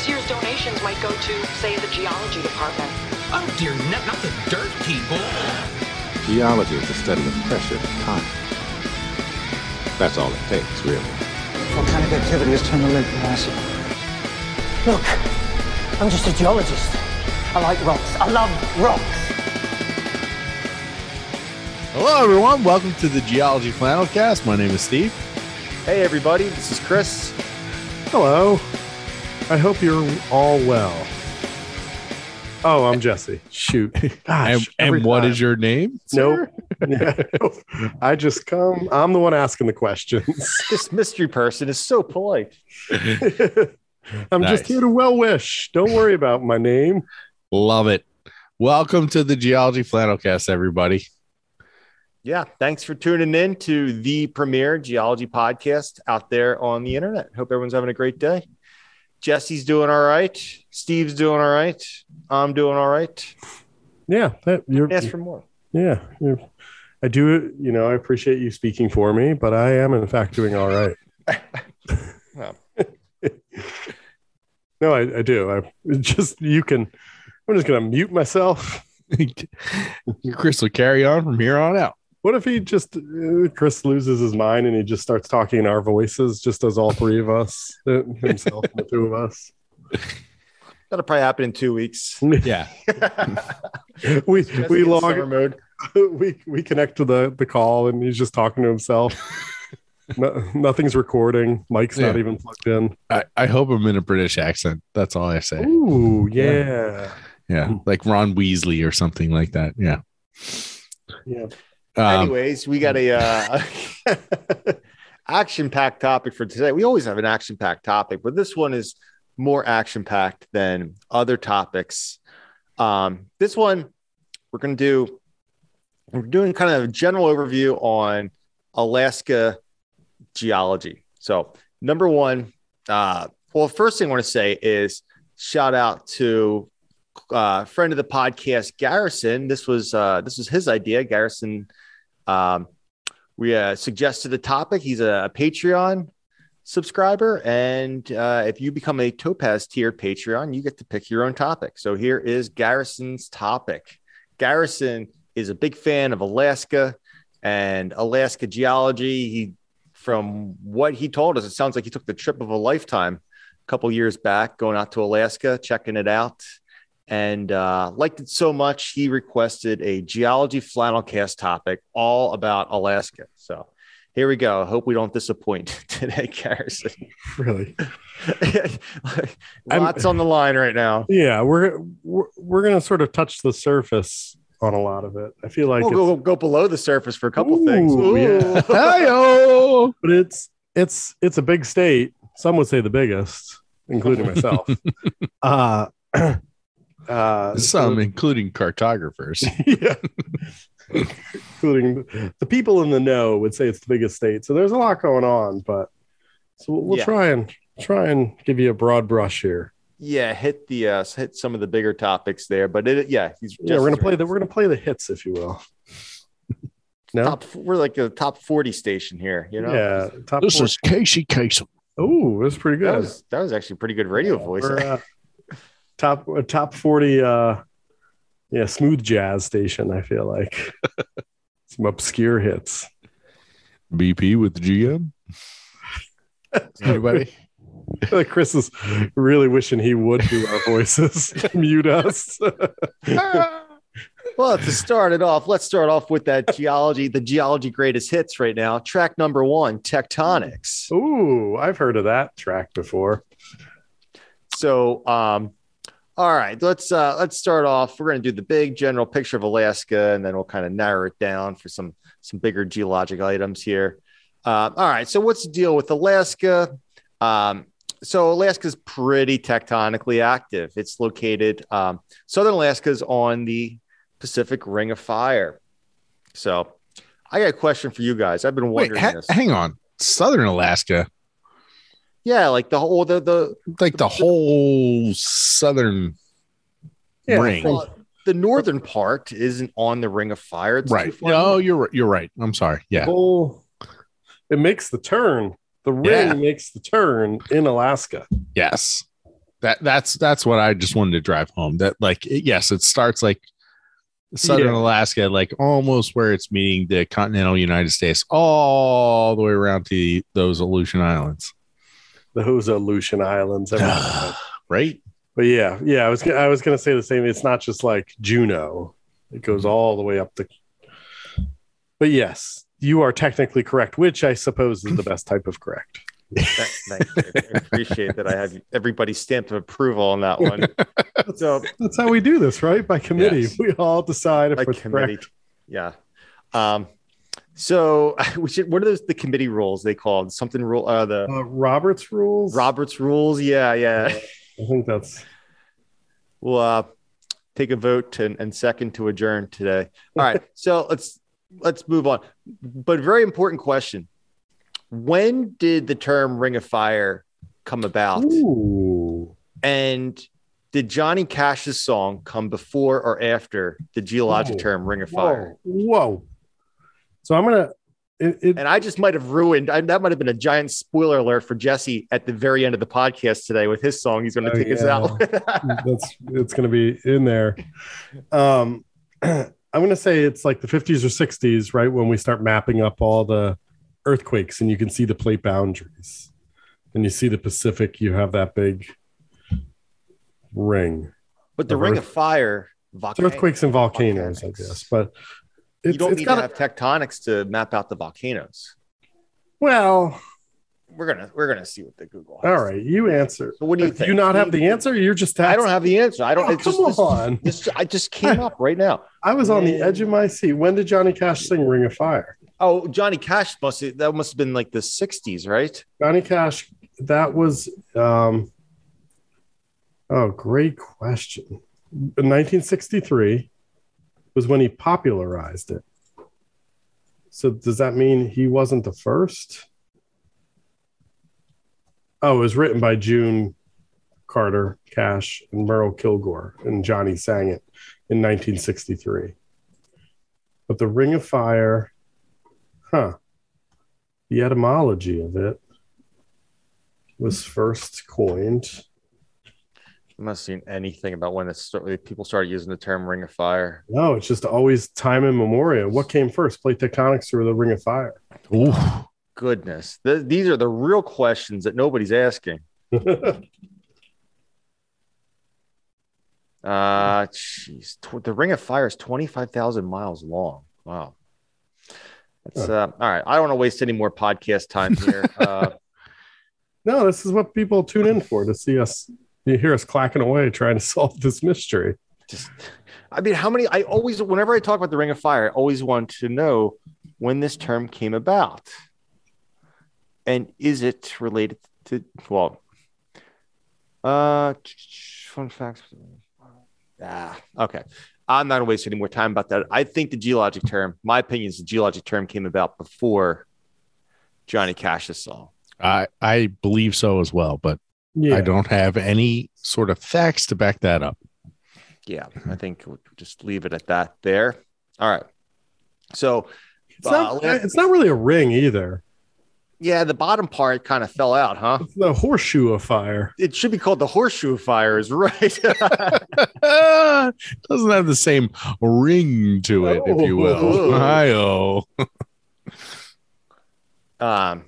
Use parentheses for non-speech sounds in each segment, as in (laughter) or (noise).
This year's donations might go to, say, the geology department. Oh dear, not, not the dirt people. Geology is the study of pressure and time. That's all it takes, really. Volcanic activity has turned the lake massive. Look, I'm just a geologist. I like rocks. I love rocks. Hello, everyone. Welcome to the Geology Flannel Cast. My name is Steve. Hey, everybody, this is Chris. Hello. I hope you're all well. Oh, I'm Jesse. Shoot. Gosh, and every and what time. is your name? Nope. Yeah. (laughs) I just come. I'm the one asking the questions. (laughs) This mystery person is so polite. (laughs) I'm Nice. just here to well wish. Don't worry about my name. Love it. Welcome to the Geology Flannel Cast, everybody. Yeah, thanks for tuning in to the premier geology podcast out there on the internet. Hope everyone's having a great day. Jesse's doing all right. Steve's doing all right. I'm doing all right. Yeah, that, you're. Ask for more. Yeah, you're, I do. You know, I appreciate you speaking for me, but I am in fact doing all right. Well. (laughs) (laughs) no, I, I do. I just you can. I'm just gonna mute myself. (laughs) Chris will carry on from here on out. What if he just uh, Chris loses his mind and he just starts talking in our voices, just as all three of us, uh, himself and the two of us. (laughs) That'll probably happen in two weeks. (laughs) Yeah. We we in log summer mode. (laughs) we we connect to the the call and he's just talking to himself. no, nothing's recording. Mike's not even plugged in. I, I hope I'm in a British accent. That's all I say. Ooh, yeah, Yeah. Like Ron Weasley or something like that. Yeah. yeah. Um, Anyways, we got a uh, (laughs) action-packed topic for today. We always have an action-packed topic, but this one is more action-packed than other topics. Um, this one we're going to do. We're doing kind of a general overview on Alaska geology. So, number one, uh, well, first thing I want to say is shout out to uh, friend of the podcast, Garrison. This was uh, this was his idea. Garrison, um, we uh, suggested the topic. He's a, Patreon subscriber, and uh, if you become a Topaz tiered Patreon, you get to pick your own topic. So here is Garrison's topic. Garrison is a big fan of Alaska and Alaska geology. He, from what he told us, it sounds like he took the trip of a lifetime a couple years back, going out to Alaska, checking it out and uh, liked it so much he requested a geology flannel cast topic all about Alaska. So here we go. I hope we don't disappoint (laughs) today, Garrison. Really. (laughs) Lots on the line right now. Yeah, we're we're, we're gonna sort of touch the surface on a lot of it. I feel like We'll go, go below the surface for a couple Ooh, things. yeah. (laughs) Hi-yo! but it's it's it's a big state. Some would say the biggest, including myself. uh, (clears throat) uh, Some, including cartographers. (laughs) yeah, including the people in the know would say it's the biggest state. So there's a lot going on, but so we'll, we'll Yeah. try and try and give you a broad brush here. Yeah, hit the uh, hit some of the bigger topics there, but it yeah, he's Yeah, we're gonna just play the we're gonna play the hits, if you will. (laughs) No, top. We're like a top forty station here. You know, yeah, top. This four. is Casey Kasem. Oh, that's pretty good. that was that was actually pretty good radio voice. Uh, top top 40 uh yeah smooth jazz station i feel like (laughs) some obscure hits BP with GM. (laughs) Anybody? Like (laughs) chris is really wishing he would do our voices mute us Well, to start it off, let's start off with that geology, the geology greatest hits right now. Track number one, tectonics. Ooh, i've heard of that track before So, um, all right, let's uh, let's start off. We're going to do the big general picture of Alaska, and then we'll kind of narrow it down for some some bigger geologic items here. Uh, all right, so what's the deal with Alaska? Um, so Alaska's pretty tectonically active. It's located um, southern Alaska's on the Pacific Ring of Fire. So, I got a question for you guys. I've been Wait, wondering ha- this. hang on. Southern Alaska, Yeah, like the whole the the like the whole southern Yeah, ring. well, the northern part isn't on the Ring of Fire. It's right. far No, north. you're. You're right. I'm sorry. Yeah. whole it makes the turn the ring Yeah. makes the turn in alaska Yes. That that's that's what I just wanted to drive home. That like it- yes, it starts like southern Yeah. Alaska, like almost where it's meeting the continental United States, all the way around to those Aleutian Islands. Those Aleutian Islands. (sighs) right? but yeah, yeah, I was gonna- I was gonna say the same. It's not just like Juneau; it goes all the way up the. But yes, you are technically correct, which I suppose is the best type of correct. (laughs) Th- Thank you. I appreciate that. I have everybody's stamp of approval on that one. (laughs) So That's how we do this, right? By committee, Yes. we all decide if it's committee. correct. Yeah. Um, so (laughs) we should, what are those the committee rules they called? Something rule uh the Uh, Robert's rules. Robert's rules. Yeah, yeah. I think that's (laughs) We'll uh take a vote and, and second to adjourn today. All right. (laughs) so let's let's move on. But very important question. When did the term ring of fire come about? Ooh. And did Johnny Cash's song come before or after the geologic Whoa. term ring of fire? Whoa. So I'm gonna. It, it, And I just might have ruined. I, that might have been a giant spoiler alert for Jesse at the very end of the podcast today with his song. He's going to Oh, take us out. (laughs) that's it's going to be in there. Um, (clears throat) I'm going to say it's like the 50s or 60s, right when we start mapping up all the earthquakes, and you can see the plate boundaries, and you see the Pacific. You have that big ring. but the ring earth- of fire, earthquakes and volcanoes, I volcanics. guess, but You don't need to have tectonics to map out the volcanoes. well. We're gonna we're gonna see what the Google. Has. All right, you answer. So what do you Do think? you not have the answer? You're just. I don't have the answer. I don't. Oh, it's just, come this- on. This, I just came (laughs) up right now. I was on the edge of my seat. When did Johnny Cash sing "Ring of Fire"? Oh, Johnny Cash must have, that must have been like the '60s, right? Johnny Cash. That was. um Oh, great question. In 1963 was when he popularized it. So does that mean he wasn't the first? Oh, it was written by June Carter Cash and Merle Kilgore, and Johnny sang it in 1963. But the Ring of Fire, huh? The etymology of it was first coined. I must have seen anything about when it's people started using the term "ring of fire." No, it's just always time immemorial. What came first, plate tectonics or the Ring of Fire? Ooh. Goodness, Th- these are the real questions that nobody's asking. (laughs) Uh, jeez, the Ring of Fire is twenty five thousand miles long. Wow. That's uh, all right. I don't want to waste any more podcast time here. (laughs) Uh, no, this is what people tune in for to see us. You hear us clacking away trying to (laughs) solve this mystery. just, I mean, how many? I always, whenever I talk about the Ring of Fire, I always want to know when this term came about, and is it related to? Well, uh, fun facts. Ah, okay. I'm not gonna waste any more time about that. I think the geologic term, my opinion is the geologic term came about before Johnny Cash's song. I I believe so as well, but Yeah, I don't have any sort of facts to back that up. Yeah, I think we'll just leave it at that there. All right. So, it's not. uh, it's not really a ring either. yeah, the bottom part kind of fell out, huh? It's the horseshoe of fire. It should be called the horseshoe fires, right? (laughs) Doesn't have the same ring to it, if you will. Oh. Hi-oh. (laughs) um,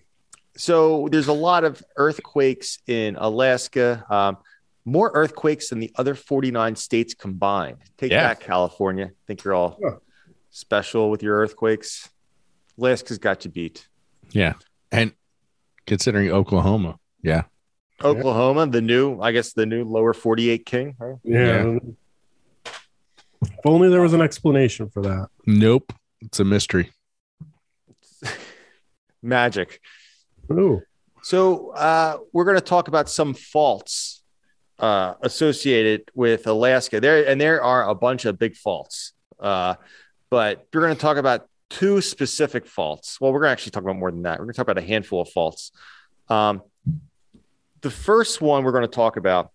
so there's a lot of earthquakes in Alaska. Um, more earthquakes than the other 49 states combined. Take Yeah. that, California. I think you're all Huh. special with your earthquakes. Alaska's got you beat. Yeah. And considering Oklahoma. Yeah. Oklahoma, the new, I guess, the new lower 48 king. Right? Yeah. If only there was an explanation for that. Nope. It's a mystery. (laughs) Magic. Ooh. So uh, we're going to talk about some faults uh, associated with Alaska. There and there are a bunch of big faults, uh, but we're going to talk about two specific faults. Well, we're going to actually talk about more than that. We're going to talk about a handful of faults. Um, the first one we're going to talk about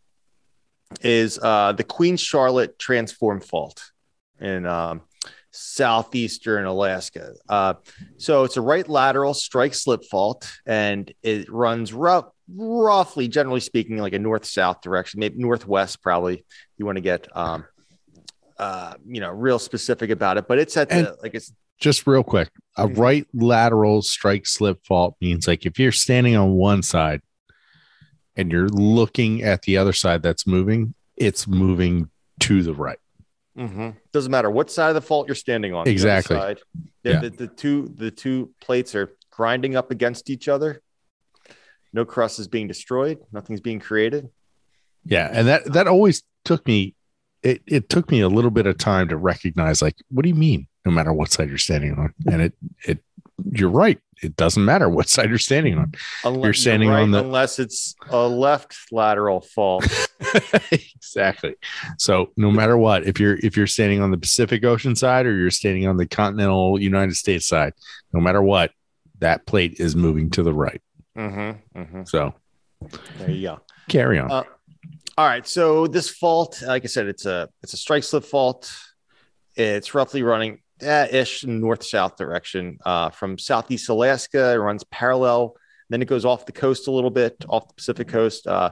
is uh, the Queen Charlotte Transform Fault in um, southeastern Alaska. Uh, so it's a right lateral strike slip fault, and it runs rough, roughly, generally speaking, like a north south direction, maybe northwest. Probably you want to get, um, uh, you know, real specific about it. But it's at the like it's Just real quick, a Mhm. right lateral strike slip fault means like if you're standing on one side and you're looking at the other side that's moving, it's moving to the right. Mm-hmm. doesn't matter what side of the fault you're standing on. the Exactly. side. The, Yeah. the, the two the two plates are grinding up against each other. No crust is being destroyed. Nothing's being created. Yeah, and that that always took me. It it took me a little bit of time to recognize, like, what do you mean? No matter what side you're standing on, and it it you're right. It doesn't matter what (laughs) side you're standing on. Unless You're standing on the- unless it's a left lateral fault. (laughs) exactly. So no matter what, if you're if you're standing on the Pacific Ocean side or you're standing on the continental United States side, no matter what, that plate is moving to the right. mm-hmm, mm-hmm. So There you go. carry on. Uh, All right. So this fault, like I said, it's a it's a strike slip fault. It's roughly running eh, ish north south direction uh, from southeast Alaska. It runs parallel. Then it goes off the coast a little bit, off the Pacific coast uh,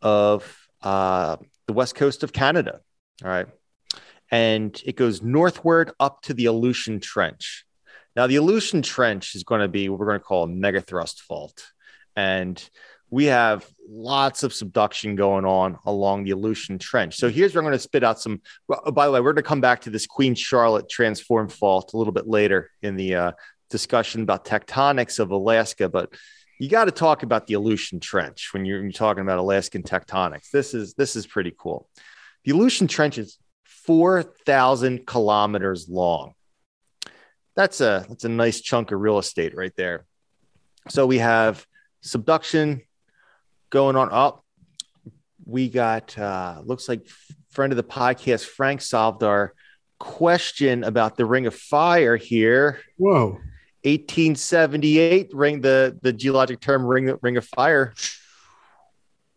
of uh, the west coast of Canada. All right. And it goes northward up to the Aleutian Trench. Now, the Aleutian Trench is going to be what we're going to call a megathrust fault. And we have lots of subduction going on along the Aleutian Trench. So here's where I'm going to spit out some. By the way, we're going to come back to this Queen Charlotte transform fault a little bit later in the uh, discussion about tectonics of Alaska, but you got to talk about the Aleutian Trench when you're, when you're talking about Alaskan tectonics. This is this is pretty cool. The Aleutian Trench is four thousand kilometers long. That's a that's a nice chunk of real estate right there. So we have subduction going on up. We got uh looks like friend of the podcast Frank solved our question about the Ring of Fire here. Whoa. 1878 ring the the geologic term ring ring of fire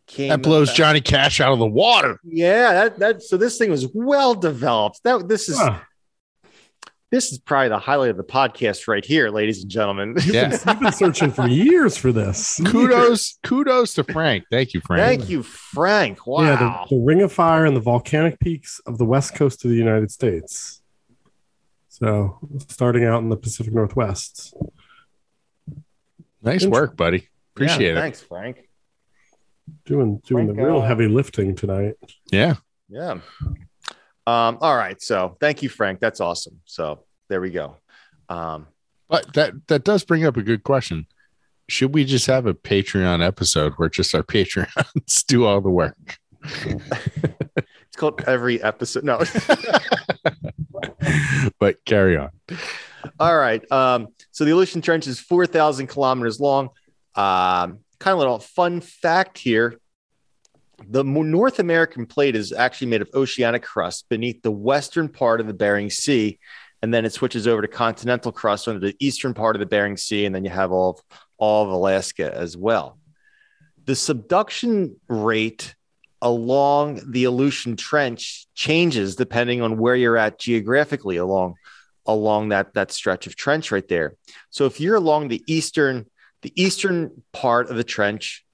came that blows about- Johnny Cash out of the water. yeah that that so this thing was well developed that this is Huh. This is probably the highlight of the podcast right here ladies and gentlemen Yeah. (laughs) You've been searching for years for this. kudos, kudos to Frank. Thank you, Frank. thank you frank wow Yeah, the, the Ring of Fire and the volcanic peaks of the west coast of the United States. So, starting out in the Pacific Northwest. Nice work, buddy. Appreciate Yeah, it. thanks frank Doing doing Frank, the real uh, heavy lifting tonight. Yeah. yeah um all right so thank you frank that's awesome so there we go um But that that does bring up a good question. Should we just have a Patreon episode where just our (laughs) Patreons do all the work? (laughs) it's called every episode no (laughs) but carry on. All right. Um, so the Aleutian Trench is 4,000 kilometers long. Um, kind of a little fun fact here. The North American plate is actually made of oceanic crust beneath the western part of the Bering Sea. And then it switches over to continental crust under the eastern part of the Bering Sea. And then you have all of, all of Alaska as well. The subduction rate along the Aleutian Trench changes depending on where you're at geographically along along that that stretch of trench right there. So if you're along the eastern the eastern part of the trench,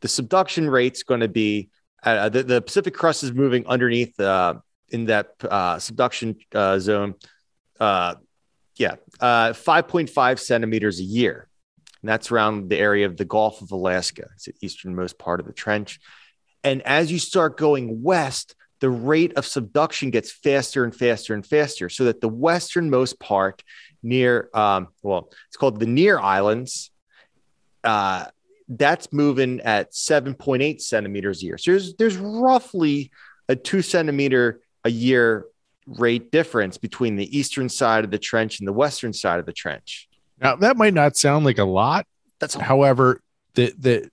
the subduction rate's going to be uh, the, the Pacific crust is moving underneath uh, in that uh, subduction uh, zone. Uh, yeah, uh, 5.5 centimeters a year. And that's around the area of the Gulf of Alaska. It's the easternmost part of the trench. And as you start going west, the rate of subduction gets faster and faster and faster so that the westernmost part near um, well it's called the near islands uh, that's moving at 7.8 centimeters a year so there's there's roughly a two centimeter a year rate difference between the eastern side of the trench and the western side of the trench Now that might not sound like a lot. that's However, the the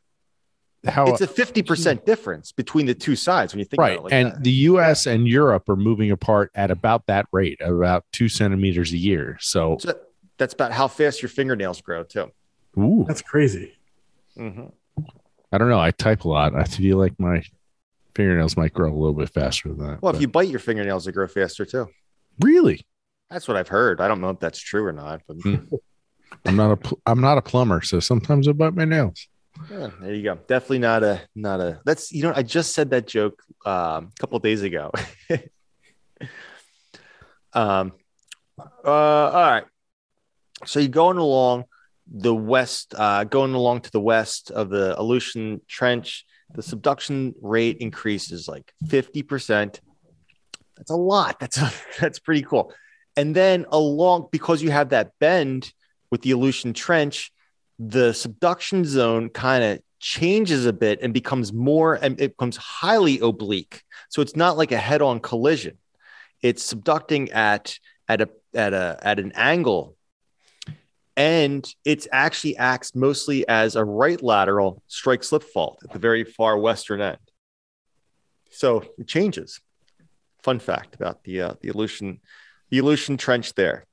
how it's a 50% difference between the two sides when you think right about it like and that. the U.S. and Europe are moving apart at about that rate, about two centimeters a year. So, So that's about how fast your fingernails grow too ooh, That's crazy. Mhm. I don't know. I type a lot. I feel like my fingernails might grow a little bit faster than that. well but- if you bite your fingernails they grow faster too really, That's what I've heard. I don't know if that's true or not, but Hmm. I'm not a pl- I'm not a plumber, so sometimes I bite my nails. yeah, there you go. Definitely not a not a. That's you know I just said that joke um, a couple of days ago. (laughs) um, uh, all right. So you're going along the west, uh, going along to the west of the Aleutian Trench. The subduction rate increases like fifty percent. That's a lot. That's a, (laughs) that's pretty cool. And then along because you have that bend with the Aleutian Trench, the subduction zone kind of changes a bit and becomes more and it becomes highly oblique. So it's not like a head-on collision. It's subducting at at a at a at an angle. And it actually acts mostly as a right lateral strike slip fault at the very far western end. So it changes. Fun fact about the uh, the Aleutian the Aleutian Trench there.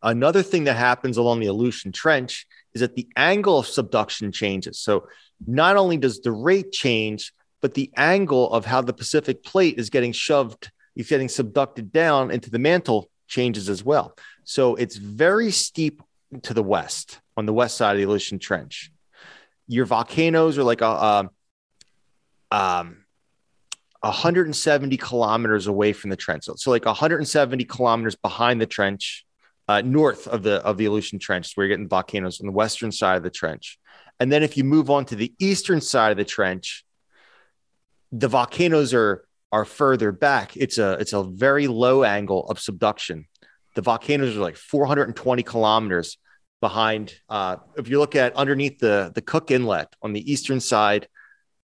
Another thing that happens along the Aleutian Trench is that the angle of subduction changes. So not only does the rate change, but the angle of how the Pacific plate is getting shoved, is getting subducted down into the mantle changes as well. So it's very steep to the west on the west side of the Aleutian Trench. Your volcanoes are like a, um, um, 170 kilometers away from the trench. So, so like 170 kilometers behind the trench, uh, north of the of the Aleutian Trench, where you're getting volcanoes on the western side of the trench. And then if you move on to the eastern side of the trench, the volcanoes are are further back. It's a it's a very low angle of subduction. The volcanoes are like 420 kilometers behind. Uh, if you look at underneath the the Cook Inlet on the eastern side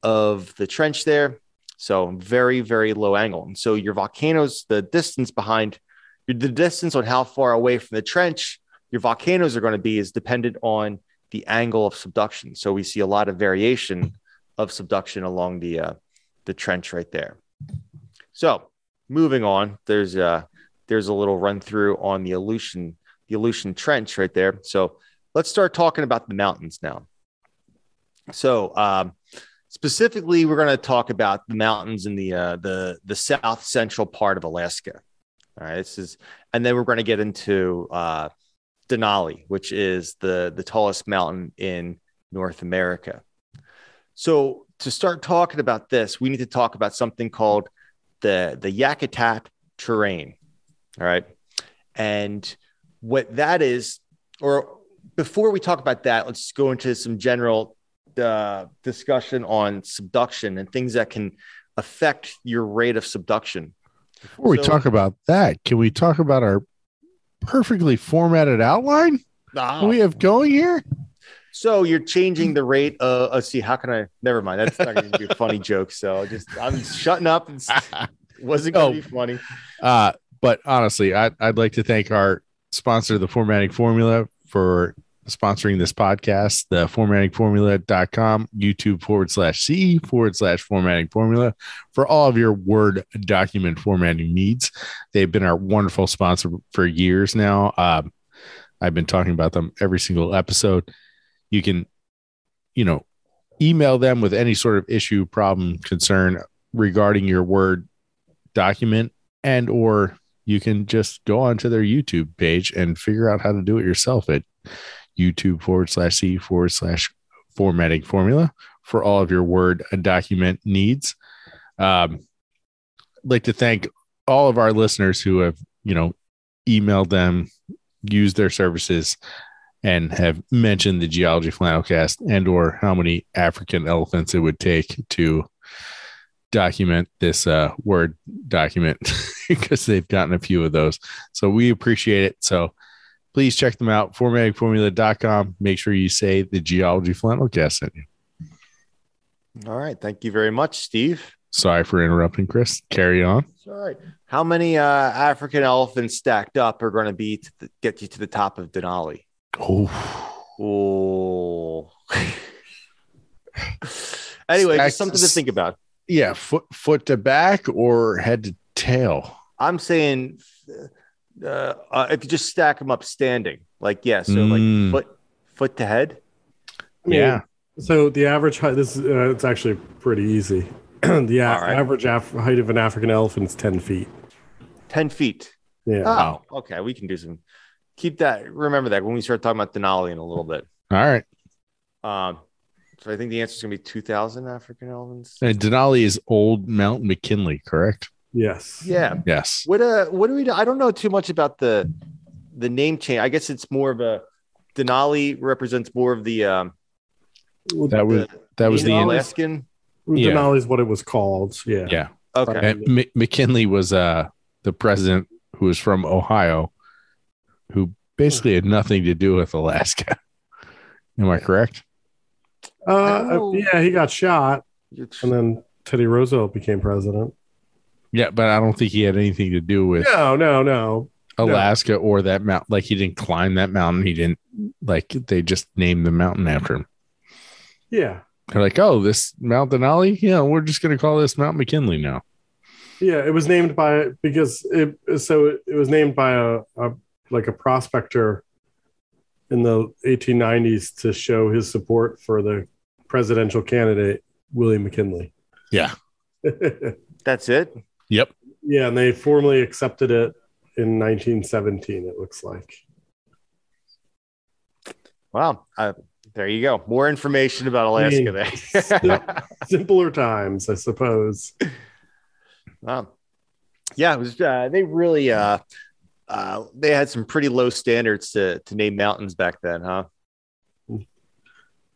of the trench there, so very very low angle. And so your volcanoes, the distance behind the distance on how far away from the trench your volcanoes are going to be is dependent on the angle of subduction. So we see a lot of variation of subduction along the uh, the trench right there. So moving on, there's a there's a little run through on the Aleutian the Aleutian Trench right there. So let's start talking about the mountains now. So um, specifically, we're going to talk about the mountains in the uh, the the south central part of Alaska. All right, this is, and then we're going to get into uh, Denali, which is the the tallest mountain in North America. So to start talking about this, we need to talk about something called the the Yakutat terrane. All right, and what that is, or before we talk about that, let's go into some general uh, discussion on subduction and things that can affect your rate of subduction. Before we talk about that, can we talk about our perfectly formatted outline Ah, we have going here? So you're changing the rate. Uh, let's see. How can I? Never mind. That's not going to be a funny (laughs) joke. So just I'm shutting up. It's, (laughs) wasn't going Oh. to be funny. Uh, but honestly, I, I'd like to thank our sponsor, the Formatting Formula, for sponsoring this podcast, the formattingformula.com, YouTube forward slash C forward slash formatting formula for all of your Word document formatting needs. They've been our wonderful sponsor for years now. Um, I've been talking about them every single episode. You can, you know, email them with any sort of issue, problem, concern regarding your Word document and or you can just go onto their YouTube page and figure out how to do it yourself at YouTube forward slash C forward slash formatting formula for all of your Word document needs. Um, I'd like to thank all of our listeners who have, you know, emailed them, used their services, and have mentioned the Geology Flannelcast and or how many African elephants it would take to document this uh, Word document (laughs) because they've gotten a few of those. So we appreciate it. So please check them out, formattingformula.com. Make sure you say the Geology Flannelcast sent you. All right. Thank you very much, Steve. Sorry for interrupting, Chris. Carry on. It's all right. How many uh, African elephants stacked up are going to be to get you to the top of Denali? Oh, Oh. (laughs) anyway, Stacked- just something to think about. yeah. Foot, foot to back or head to tail. I'm saying uh, uh, if you just stack them up standing, like yeah, so Mm. like foot foot to head. I mean, Yeah. So the average height, this is, uh, it's actually pretty easy. (clears throat) the a- All right. average af- height of an African elephant is 10 feet. 10 feet. Yeah. Oh, okay. We can do some. Keep that. Remember that when we start talking about Denali in a little bit. All right. Um, so I think the answer is gonna be two thousand African elephants. And Denali is old Mount McKinley, correct? Yes. Yeah. Yes. What uh what do we do? I don't know too much about the the name change. I guess it's more of a Denali represents more of the um That was that was the Alaskan. Yeah. Denali is what it was called. Yeah. yeah. Okay. And M- McKinley was uh the president who was from Ohio, who basically had nothing to do with Alaska. (laughs) Am I correct? Uh, I yeah, he got shot, It's- and then Teddy Roosevelt became president. Yeah, but I don't think he had anything to do with No, no, no. Alaska or that mountain. Like he didn't climb that mountain. He didn't like they just named the mountain after him. Yeah, They're like, oh, this Mount Denali? Yeah, we're just gonna call this Mount McKinley now. yeah. It was named by because it so it, it was named by a, a like a prospector in the 1890s to show his support for the presidential candidate William McKinley. Yeah. (laughs) That's it. Yep. yeah, and they formally accepted it in 1917. It looks like. Wow. Uh, there you go. More information about Alaska there. (laughs) Simpler times, I suppose. wow. Yeah, it was uh, they really uh uh they had some pretty low standards to to name mountains back then, huh?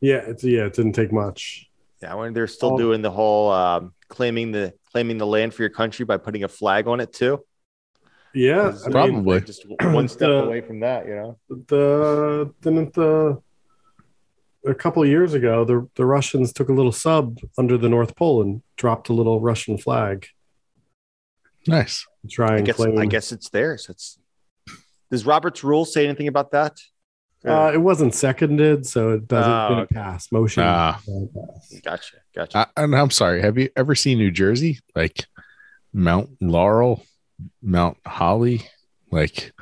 Yeah, it's yeah, it didn't take much. Yeah, when they're still Oh. doing the whole um, claiming the claiming the land for your country by putting a flag on it too. Yeah, I Probably. mean, just one step The- away from that, you know. the didn't the a couple of years ago the the Russians took a little sub under the North Pole and dropped a little Russian flag Nice. to try I and guess claim. I guess it's theirs. It's does Robert's rule say anything about that? uh, it wasn't seconded, so it doesn't Oh, okay. pass. Motion. Ah. doesn't pass. Gotcha, gotcha. I, and I'm sorry. Have you ever seen New Jersey? Like Mount Laurel, Mount Holly? Like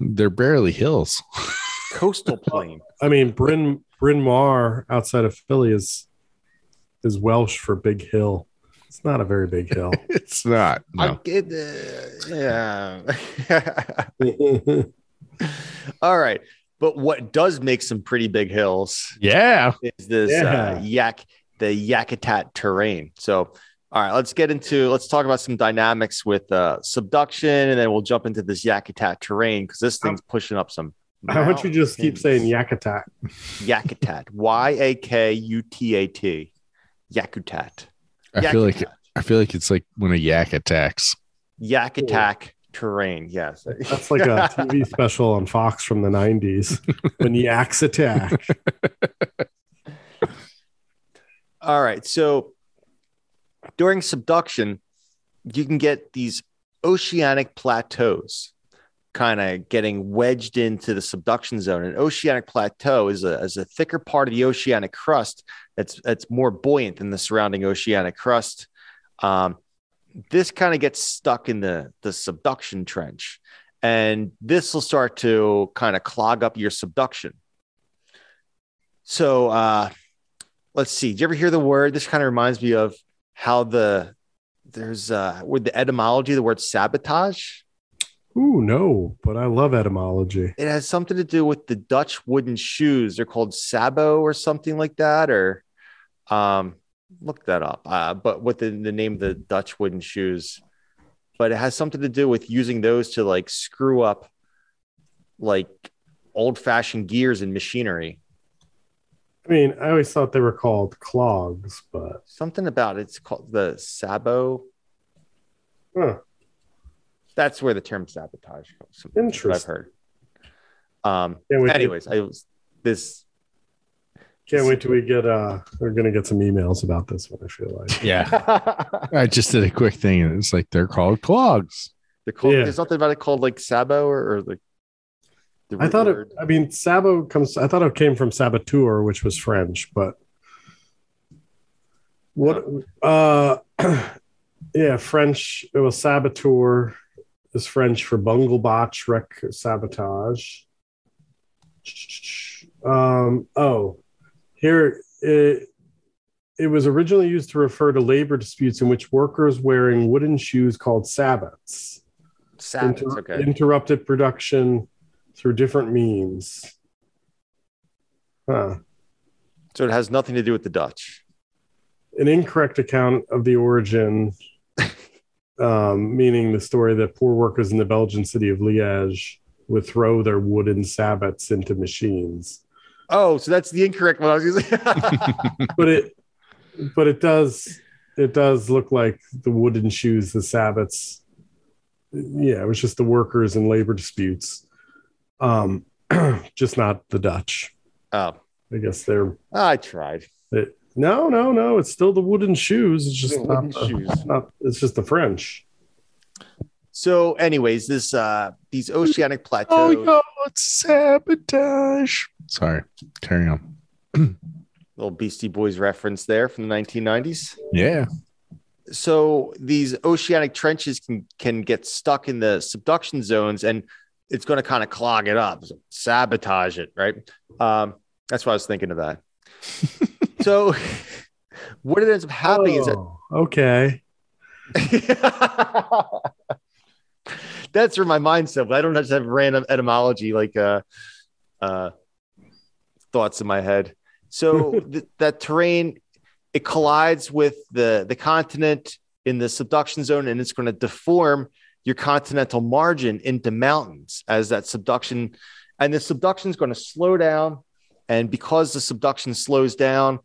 they're barely hills. (laughs) Coastal plain. I mean, Bryn Bryn Mawr outside of Philly is is Welsh for big hill. It's not a very big hill. (laughs) it's not. I No. get uh, yeah. (laughs) All right. But what does make some pretty big hills Yeah. is this Yeah. uh, yak the Yakutat terrane. So all right, let's get into let's talk about some dynamics with uh, subduction, and then we'll jump into this Yakutat terrane because this thing's pushing up some. How about you just keep saying. Yakutat? Yakutat? Y a k u t a t. Yakutat. I feel like Yakutat. I feel like it's like when a yak attacks. Yak attack terrain. Yes. That's like a (laughs) TV special on Fox from the 90s when yaks attack. (laughs) All right. So during subduction, you can get these oceanic plateaus kind of getting wedged into the subduction zone. An oceanic plateau is a, is a thicker part of the oceanic crust that's, that's more buoyant than the surrounding oceanic crust. Um, this kind of gets stuck in the, the subduction trench. And this will start to kind of clog up your subduction. So, uh, let's see. Did you ever hear the word? This kind of reminds me of how the there's uh with the etymology, the word sabotage. Ooh, no, but I love etymology. It has something to do with the Dutch wooden shoes. They're called sabo or something like that, or um look that up. Uh, but with the, name of the Dutch wooden shoes. But it has something to do with using those to like screw up like old-fashioned gears and machinery. I mean, I always thought they were called clogs, but Something about it's called the sabo. huh, That's where the term sabotage comes from. That's what I've heard. Um, can't wait, anyways, I was this. can't wait till we get. uh We're gonna get some emails about this one. I feel like. Yeah. (laughs) I just did a quick thing and it's like they're called clogs. They're called, Yeah. There's something about it called like sabo or, or like. The I thought word. it. I mean, Sabo comes. I thought it came from saboteur, which was French, but what? Uh, (clears throat) yeah, French. It was saboteur is French for bungle botch, wreck, sabotage. Um. Oh, here it. It was originally used to refer to labor disputes in which workers wearing wooden shoes called sabots Sabbats, Inter- okay. interrupted production through different means. Huh. So it has nothing to do with the Dutch. An incorrect account of the origin, um, meaning the story that poor workers in the Belgian city of Liège would throw their wooden sabots into machines. Oh, so that's the incorrect one. I was using. (laughs) But it, but it does, it does look like the wooden shoes, the sabots. Yeah, it was just the workers and labor disputes, um, (clears throat) just not the Dutch. oh, I guess they're I tried. It, no, no, no. It's still the wooden shoes. It's just The not, the- shoes. (laughs) not. It's just the French. So, anyways, this uh these oceanic (laughs) plateaus. Oh, plateaus. no, it's sabotage. Sorry, carry on. (clears throat) little Beastie Boys reference there from the 1990s. Yeah. So these oceanic trenches can can get stuck in the subduction zones, and it's going to kind of clog it up, so sabotage it, right? Um, that's why I was thinking of that. (laughs) so, (laughs) what it ends up happening is that Oh, okay. (laughs) that's where my mind's set. But I don't just have random etymology like uh, uh, thoughts in my head. So (laughs) th- that terrain it collides with the the continent in the subduction zone, and it's going to deform your continental margin into mountains as that subduction, and the subduction is going to slow down. And because the subduction slows down,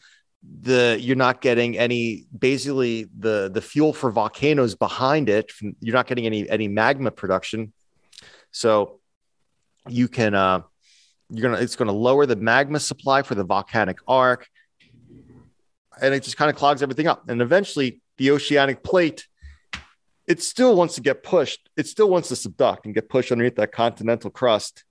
the you're not getting any basically the the fuel for volcanoes behind it you're not getting any any magma production. So you can uh you're gonna it's gonna lower the magma supply for the volcanic arc. And it just kind of clogs everything up. And eventually the oceanic plate it still wants to get pushed. It still wants to subduct and get pushed underneath that continental crust.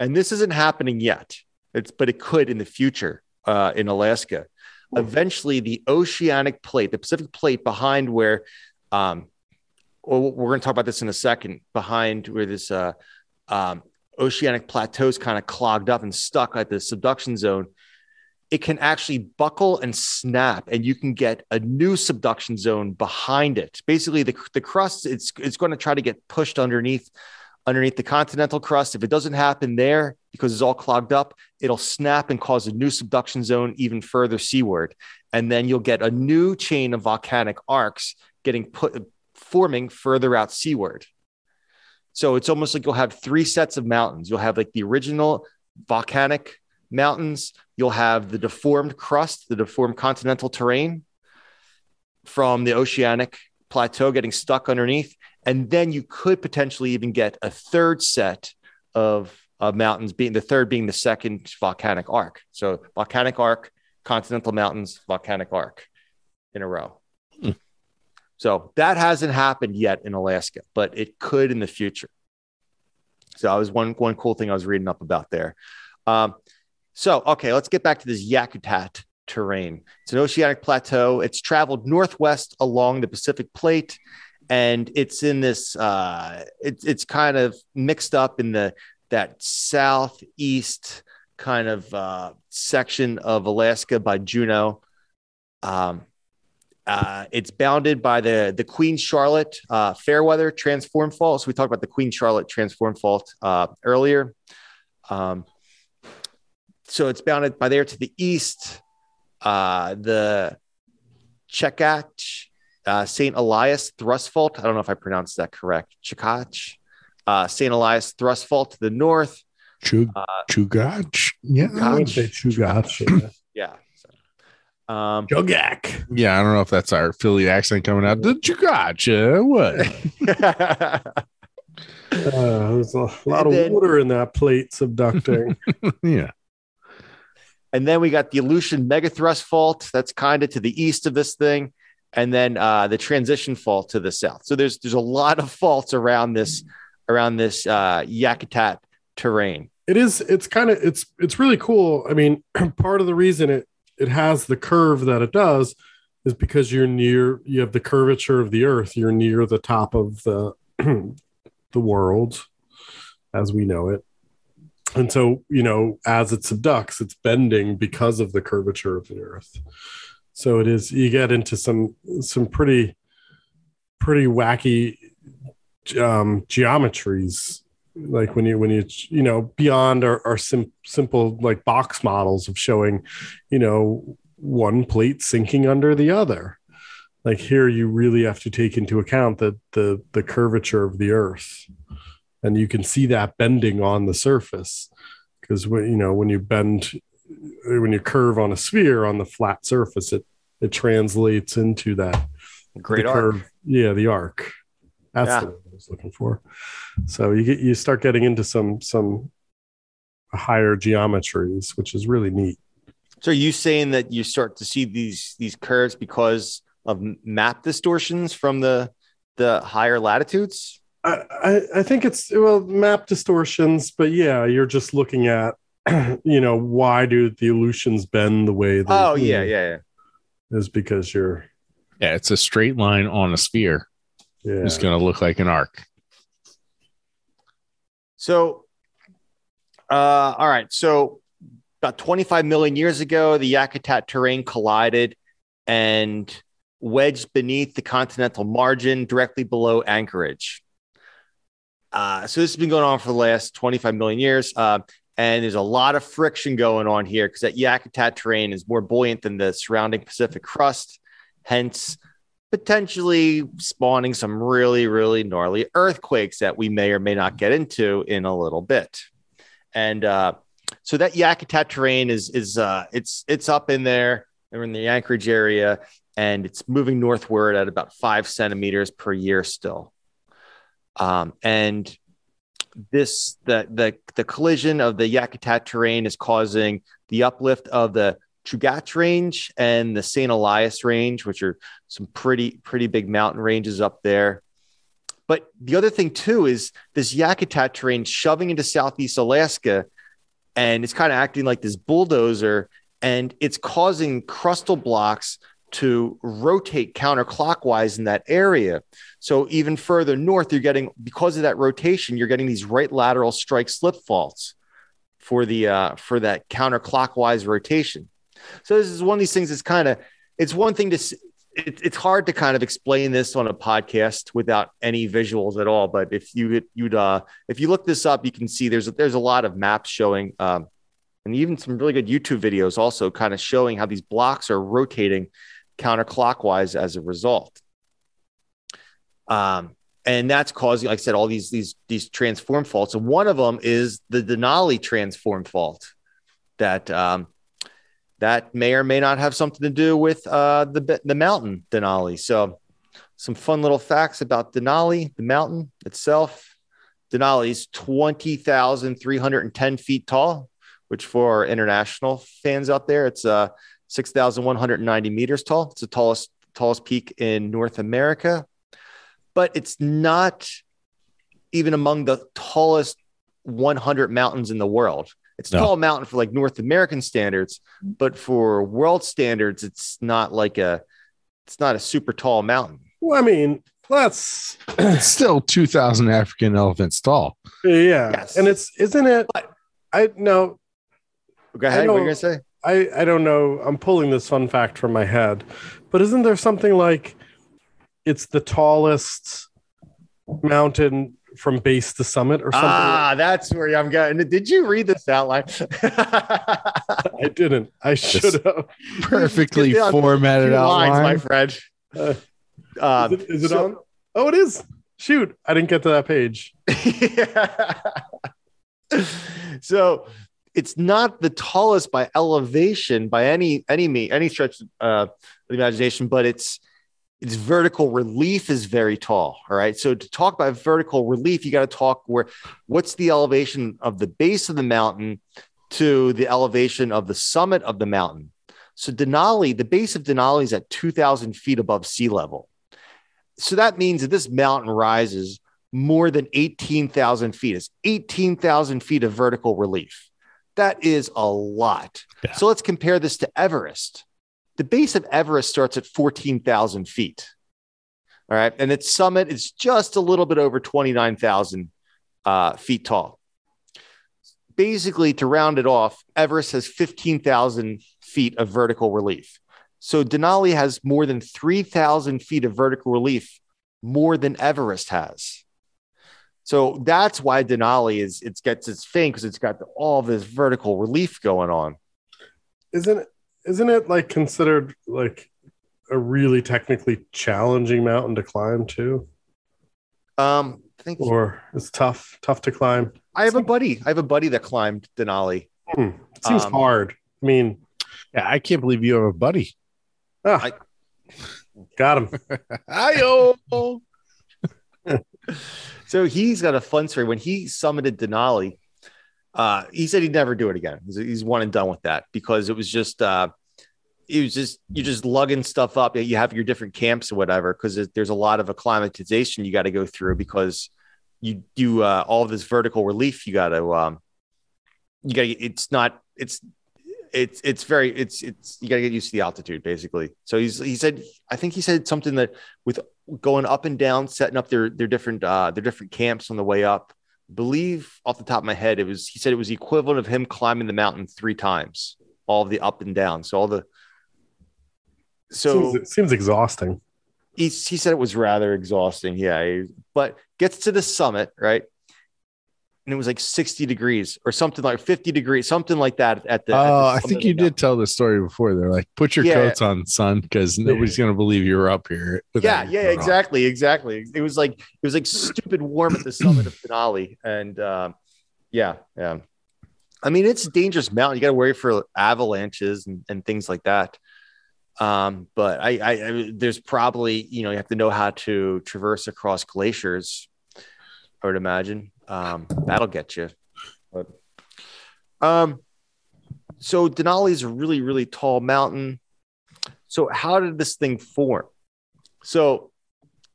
And this isn't happening yet it's but it could in the future uh, in Alaska. Eventually, the oceanic plate, the Pacific plate behind where, um, well, we're going to talk about this in a second, behind where this uh, um, oceanic plateaus kind of clogged up and stuck at the subduction zone, it can actually buckle and snap, and you can get a new subduction zone behind it. Basically, the, the crust it's it's going to try to get pushed underneath underneath the continental crust. If it doesn't happen there because it's all clogged up, it'll snap and cause a new subduction zone even further seaward. And then you'll get a new chain of volcanic arcs getting put forming further out seaward. So it's almost like you'll have three sets of mountains. You'll have like the original volcanic mountains, you'll have the deformed crust, the deformed continental terrain from the oceanic plateau getting stuck underneath. And then you could potentially even get a third set of, of mountains, being the third being the second volcanic arc. So volcanic arc, continental mountains, volcanic arc in a row. So that hasn't happened yet in Alaska, but it could in the future. So that was one one cool thing I was reading up about there. Um, so okay, let's get back to this Yakutat terrane. It's an oceanic plateau. It's traveled northwest along the Pacific Plate, and it's in this. Uh, it's it's kind of mixed up in the that southeast kind of uh, section of Alaska by Juneau. Um, uh, it's bounded by the the Queen Charlotte uh, Fairweather Transform Fault. So we talked about the Queen Charlotte Transform Fault uh, earlier. Um, so it's bounded by there to the east, uh, the Chekach uh, St. Elias Thrust Fault. I don't know if I pronounced that correct. Chekach uh, St. Elias Thrust Fault to the north. Chug, Uh, Chugach. Yeah. I would say Chugach. Yeah. Yeah. Um, Jogak. Yeah. I don't know if that's our Philly accent coming out. The Chugach. Uh, what? (laughs) Uh, there's a lot of then- water in that plate subducting. (laughs) yeah. And then we got the Aleutian Megathrust Fault. That's kind of to the east of this thing. And then uh, the transition fault to the south. So there's there's a lot of faults around this around this uh, Yakutat terrane. it is it's kind of it's it's really cool i mean (clears throat) part of the reason it it has the curve that it does is because you're near you have the curvature of the earth you're near the top of the (clears throat) the world as we know it and so you know as it subducts it's bending because of the curvature of the earth so it is you get into some some pretty pretty wacky um, geometries, like when you when you you know beyond our, our sim- simple like box models of showing, you know, one plate sinking under the other. Like here, you really have to take into account that the the curvature of the Earth, and you can see that bending on the surface because when you know when you bend when you curve on a sphere on the flat surface, it it translates into that Great arc. Yeah, the arc. That's Yeah. the word I was looking for. So you get you start getting into some some higher geometries, which is really neat. So are you saying that you start to see these these curves because of map distortions from the the higher latitudes? I, I I think it's well map distortions, but yeah, you're just looking at (clears throat) you know why do the Aleutians bend the way they Oh yeah, yeah, yeah. is because you're Yeah, it's a straight line on a sphere. yeah It's going to look like an arc. So, uh, all right. So, about 25 million years ago, the Yakutat terrane collided and wedged beneath the continental margin directly below Anchorage. Uh, so, this has been going on for the last 25 million years. Uh, and there's a lot of friction going on here because that Yakutat terrane is more buoyant than the surrounding Pacific crust, hence potentially spawning some really, really gnarly earthquakes that we may or may not get into in a little bit. And uh, so that Yakutat terrane is is uh, it's it's up in there. We're in the Anchorage area, and it's moving northward at about five centimeters per year still. Um, and this the the the collision of the Yakutat terrane is causing the uplift of the Chugach Range and the St. Elias Range, which are some pretty pretty big mountain ranges up there. But the other thing too is this Yakutat terrane shoving into southeast Alaska, and it's kind of acting like this bulldozer, and it's causing crustal blocks to rotate counterclockwise in that area. So even further north, you're getting because of that rotation, you're getting these right lateral strike slip faults for the uh, for that counterclockwise rotation. So this is one of these things that's kind of it's one thing to it, it's hard to kind of explain this on a podcast without any visuals at all. But if you you'd uh if you look this up, you can see there's there's a lot of maps showing um, and even some really good YouTube videos also kind of showing how these blocks are rotating counterclockwise as a result. Um, and that's causing, like I said, all these these these transform faults. And one of them is the Denali transform fault that um, that may or may not have something to do with uh, the the mountain Denali. So, some fun little facts about Denali, the mountain itself. Denali is twenty thousand three hundred and ten feet tall, which for international fans out there, it's uh, six thousand one hundred ninety meters tall. It's the tallest tallest peak in North America, but it's not even among the tallest 100 mountains in the world. It's a No. tall mountain for like North American standards, but for world standards, it's not like a it's not a super tall mountain. well, I mean that's It's still 2,000 African elephants tall. yeah, Yes. and it's isn't it? I no, Go ahead. What are you gonna say? I I don't know. I'm pulling this fun fact from my head, but isn't there something like it's the tallest mountain from base to summit or something? Ah, that's where I'm going. Did you read this outline? (laughs) I didn't. I should have. Perfectly formatted Two lines, my outline. friend. Uh, Um, is it, is it so- on? Oh, it is. Shoot, I didn't get to that page. (laughs) so it's not the tallest by elevation by any any me any stretch uh, of the imagination, but it's its vertical relief is very tall. All right. So to talk about vertical relief, you got to talk where what's the elevation of the base of the mountain to the elevation of the summit of the mountain. So Denali, the base of Denali is at 2,000 feet above sea level. So that means that this mountain rises more than 18,000 feet. It's 18,000 feet of vertical relief. That is a lot. Yeah. So let's compare this to Everest. The base of Everest starts at 14,000 feet. All right. And its summit is just a little bit over 29,000 uh, feet tall. Basically, to round it off, Everest has 15,000 feet of vertical relief. So Denali has more than 3,000 feet of vertical relief, more than Everest has. So that's why Denali is it gets its fame because it's got all this vertical relief going on. Isn't it? Isn't it like considered like a really technically challenging mountain to climb too? Um, I think Or it's tough, tough to climb. I have a buddy. I have a buddy that climbed Denali. Hmm. It seems Um, hard. I mean, Yeah, I can't believe you have a buddy. ah, I- got him. (laughs) Hi-yo. (laughs) So he's got a fun story. When he summited Denali, uh, he said he'd never do it again. He's, he's one and done with that because it was just, uh, it was just you're just lugging stuff up. You have your different camps or whatever because there's a lot of acclimatization you got to go through because you do uh, all this vertical relief. You got to, um, you got. It's not. It's it's it's very it's it's you got to get used to the altitude basically. So he's he said I think he said something that with going up and down, setting up their their different uh their different camps on the way up. Believe off the top of my head, it was he said it was the equivalent of him climbing the mountain three times, all the up and down. So all the so seems, seems exhausting. he, he said it was rather exhausting. Yeah. but gets to the summit, right? And it was like 60 degrees or something like 50 degrees, something like that at the. Oh, I think you did tell the story before. They're like, put your Yeah. coats on, son, because nobody's gonna believe you were up here. yeah yeah your coat on." exactly exactly it was like it was like stupid warm at the summit of denali and um yeah yeah i mean it's a dangerous mountain you got to worry for avalanches and, and things like that um but I, I i there's probably you know you have to know how to traverse across glaciers i would imagine um that'll get you but um so denali is a really really tall mountain so how did this thing form so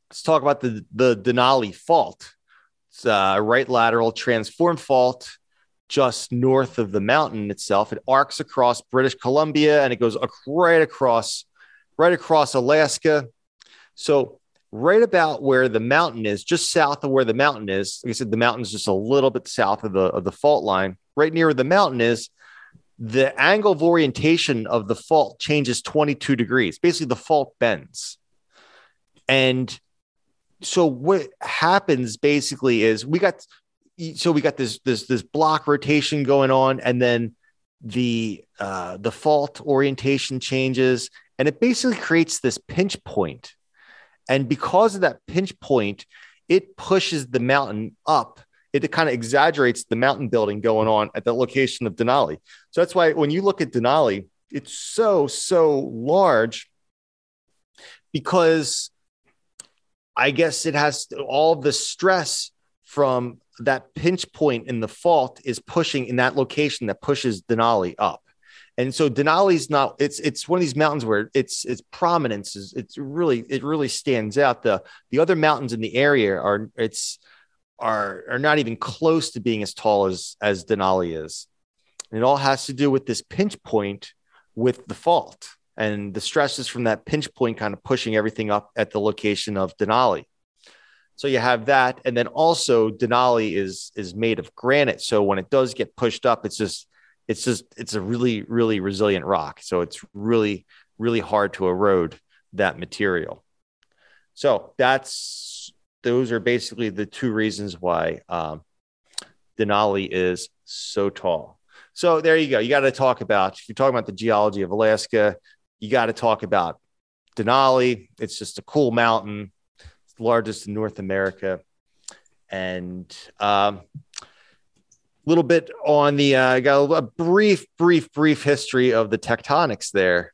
let's talk about the, the Denali fault. It's a right lateral transform fault just north of the mountain itself. It arcs across British Columbia and it goes right across, right across Alaska. So right about where the mountain is, just south of where the mountain is. Like I said, the mountain's just a little bit south of the of the fault line. Right near where the mountain is, the angle of orientation of the fault changes 22 degrees. Basically, the fault bends. And so what happens basically is we got so we got this this this block rotation going on, and then the uh, the fault orientation changes, and it basically creates this pinch point. And because of that pinch point, it pushes the mountain up. It kind of exaggerates the mountain building going on at the location of Denali. So that's why when you look at Denali, it's so so large because I guess it has all the stress from that pinch point in the fault is pushing in that location that pushes Denali up. And so Denali's not it's it's one of these mountains where it's its prominence is it's really it really stands out. The the other mountains in the area are it's are are not even close to being as tall as as Denali is. And it all has to do with this pinch point with the fault and the stresses from that pinch point kind of pushing everything up at the location of Denali. So you have that, and then also Denali is is made of granite. So when it does get pushed up, it's just it's just it's a really really resilient rock. So it's really really hard to erode that material. So that's those are basically the two reasons why um, Denali is so tall. So there you go. You got to talk about if you're talking about the geology of Alaska, you got to talk about Denali. It's just a cool mountain, it's largest in North America, and um, little bit on the uh, got a, a brief, brief, brief history of the tectonics there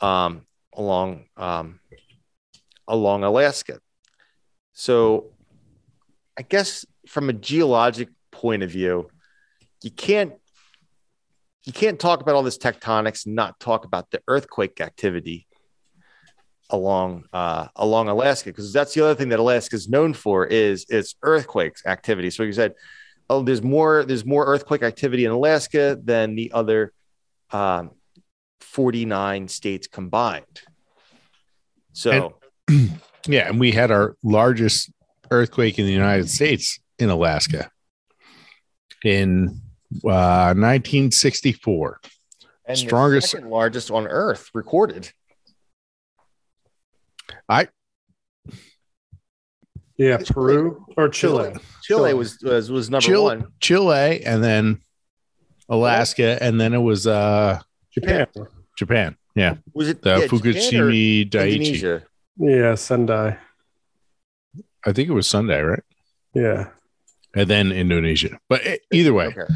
um, along um, along Alaska. So, I guess from a geologic point of view, you can't you can't talk about all this tectonics and not talk about the earthquake activity along uh, along Alaska because that's the other thing that Alaska is known for is its earthquakes activity. So you said, oh, there's more there's more earthquake activity in Alaska than the other um, 49 states combined. So (clears throat) Yeah, and we had our largest earthquake in the United States in Alaska in uh, 1964. and strongest- second largest on Earth recorded. Yeah, Yeah, Peru or Chile. Chile was was, was number Chile, one. Chile, and then Alaska, and then it was uh Japan. Japan. Yeah, Was it the yeah, Fukushima Daiichi. Indonesia? Yeah, Sendai. I think it was Sendai, right? Yeah. And then Indonesia. But either way, Okay.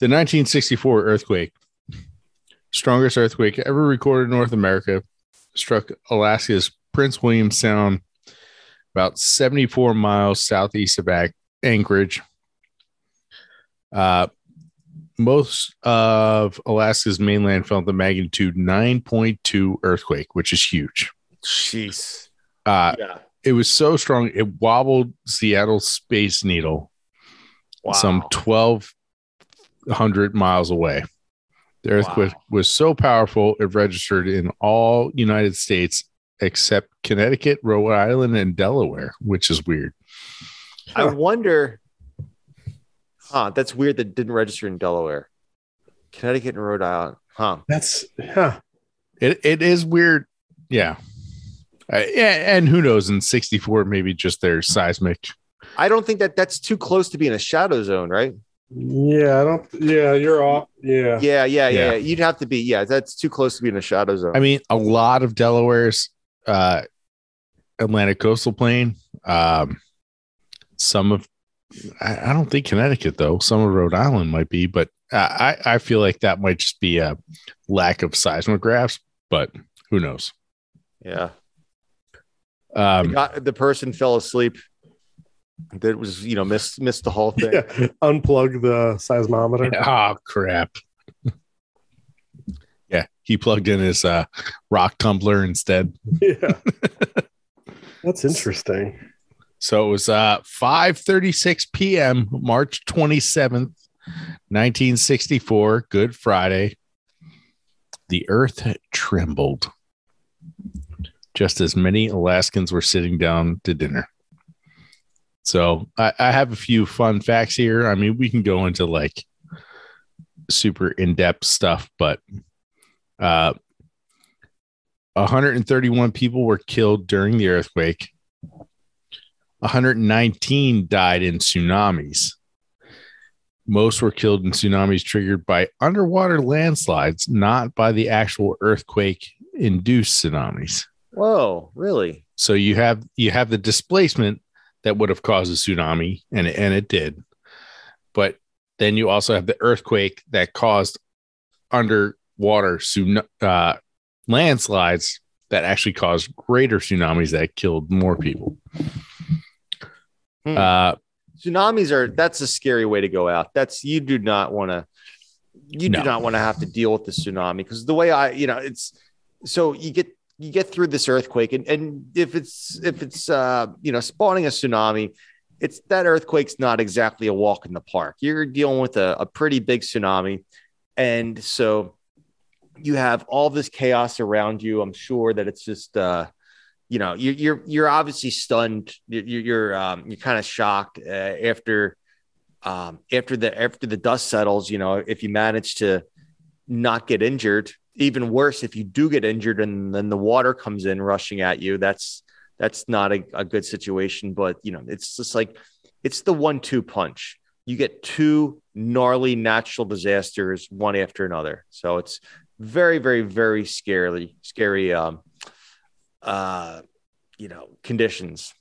the 1964 earthquake, strongest earthquake ever recorded in North America, struck Alaska's Prince William Sound, about 74 miles southeast of Anchorage. Uh, most of Alaska's mainland felt the magnitude 9.2 earthquake, which is huge. Jeez. Uh, Yeah. it was so strong it wobbled Seattle Space Needle Wow. some 1200 miles away. The earthquake Wow. was so powerful it registered in all United States except Connecticut, Rhode Island, and Delaware, which is weird. I wonder. Huh, that's weird that didn't register in Delaware. Connecticut and Rhode Island. Huh. That's huh. It it is weird. Yeah. Uh, yeah, and who knows in 64 maybe just their seismic. I don't think that that's too close to being a shadow zone, right? Yeah, I don't yeah, you're off. Yeah. Yeah, yeah, yeah. Yeah. yeah. You'd have to be. Yeah, that's too close to being a shadow zone. I mean, a lot of Delaware's uh, Atlantic coastal plain. Um, some of, I, I don't think Connecticut though. Some of Rhode Island might be, but I, I I feel like that might just be a lack of seismographs. But who knows? yeah. the, Um, guy, the person fell asleep. That was, you know, missed missed the whole thing. (laughs) Yeah. Unplug the seismometer. oh crap! Yeah, he plugged in his uh, rock tumbler instead. (laughs) Yeah. (laughs) That's interesting. So it was uh 5:36 p.m. March 27th, 1964, Good Friday. The earth trembled. Just as many Alaskans were sitting down to dinner. So I, I have a few fun facts here. I mean, we can go into like super in-depth stuff, but uh 131 people were killed during the earthquake. 119 died in tsunamis. Most were killed in tsunamis triggered by underwater landslides, not by the actual earthquake induced tsunamis. Whoa, really? So you have you have the displacement that would have caused a tsunami, and it, and it did. But then you also have the earthquake that caused underwater tsuna- uh, landslides that actually caused greater tsunamis that killed more people. Hmm. Uh, Tsunamis are that's a scary way to go out. That's you do not want to you No. do not want to have to deal with the tsunami because the way I, you know, it's so you get you get through this earthquake and and if it's if it's uh you know spawning a tsunami, it's that earthquake's not exactly a walk in the park. You're dealing with a, a pretty big tsunami, and so you have all this chaos around you. I'm sure that it's just uh you know you're you're you're obviously stunned. You're you're um, you're kind of shocked uh, after um, after the after the dust settles you know if you manage to not get injured even worse if you do get injured and then the water comes in rushing at you that's that's not a, a good situation. But you know it's just like it's the one two punch. You get two gnarly natural disasters one after another. So it's very very very scary scary um uh you know conditions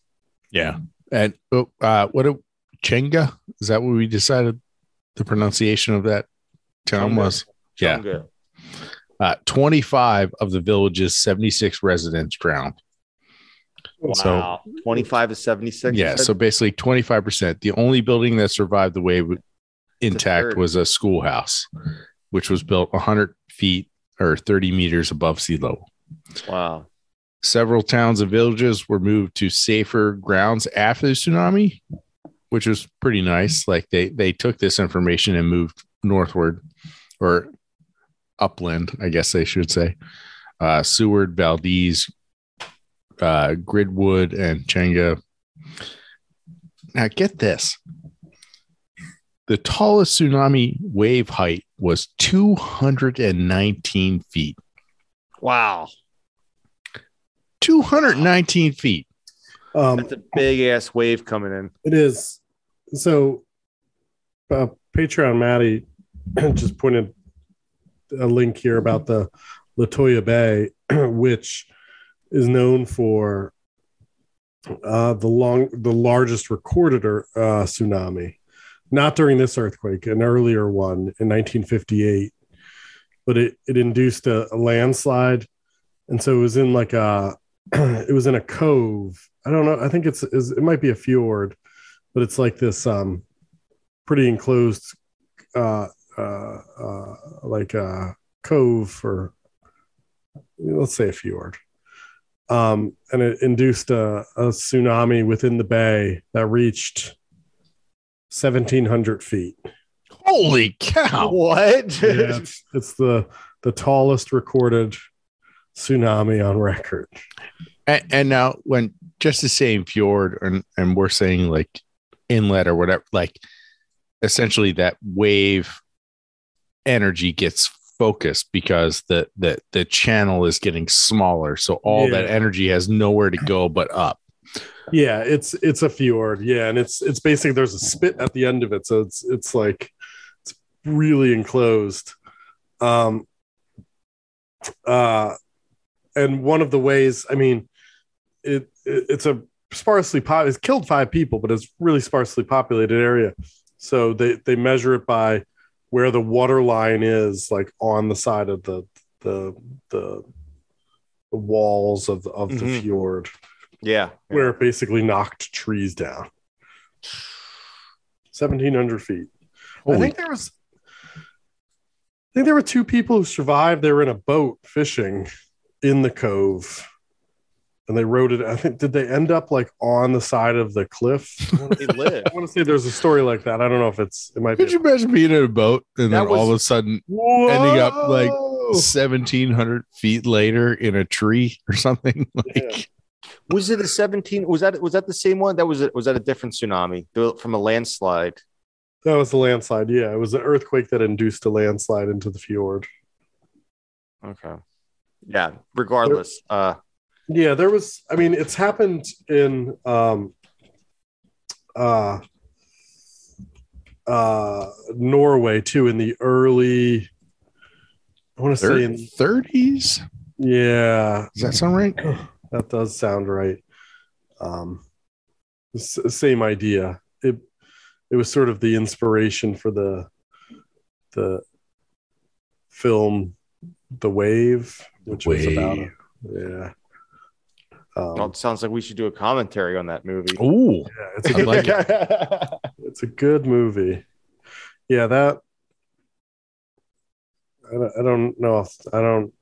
Yeah. And oh, uh, what a Chenga is that what we decided the pronunciation of that town Chunga. was? Yeah. Chunga. Uh, 25 of the village's 76 residents drowned. wow So- 25 to 76 Yeah. So basically 25%. The only building that survived the wave intact third. was a schoolhouse, which was built 100 feet or 30 meters above sea level. wow Several towns and villages were moved to safer grounds after the tsunami, which was pretty nice. Like they they took this information and moved northward or upland, I guess they should say. Uh, Seward, Valdez, uh, Girdwood, and Chenga. Now get this: the tallest tsunami wave height was 219 feet. wow 219 feet. Um, That's a big ass wave coming in. It is. So, uh, Patreon Maddie (clears throat) just pointed a link here about the Lituya Bay, (clears throat) which is known for uh, the long, the largest recorded uh, tsunami. Not during this earthquake, an earlier one in 1958, but it it induced a, a landslide, and so it was in like a, (clears throat) it was in a cove. I don't know. I think it's, it might be a fjord, but it's like this um pretty enclosed uh uh, uh like a cove or let's say a fjord um and it induced a, a tsunami within the bay that reached 1700 feet Holy cow! (laughs) What? yeah, it's, it's the the tallest recorded tsunami on record And, and now, when just the same fjord, and and we're saying like inlet or whatever, like essentially that wave energy gets focused because the the the channel is getting smaller, so all that energy has nowhere to go but up. Yeah, it's it's a fjord. Yeah, and it's it's basically there's a spit at the end of it, so it's it's like it's really enclosed. Um uh and one of the ways, I mean, it, it it's a sparsely pop it's killed five people, but it's really sparsely populated area. So they they measure it by where the water line is like on the side of the the the, the walls of of the Mhm. fjord yeah. where it basically knocked trees down. 1700 feet. I think there was I think there were two people who survived. They were in a boat fishing in the cove. And they rode it. I think did they end up like on the side of the cliff? (laughs) They live. I want to say there's a story like that. I don't know if it's it might be Could you imagine being in a boat and That then all of a sudden ending up like 1700 feet later in a tree or something? (laughs) Like, Was it a 17? Was that was that the same one? That was it. Was that a different tsunami from a landslide? that was the landslide. Yeah, it was an earthquake that induced a landslide into the fjord. Okay. Yeah. Regardless, uh, Yeah, there was. I mean, it's happened in um, uh, uh, Norway too in the early. I want to say, in, 30s? yeah, Does that sound right? (sighs) that does sound right. Um, s- same idea. It it was sort of the inspiration for the the film The Wave, which was about a, yeah. Um, well, it sounds like we should do a commentary on that movie. Oh, yeah, it's a I good, like it. (laughs) it's a good movie. Yeah, that I don't, I don't know. If, I don't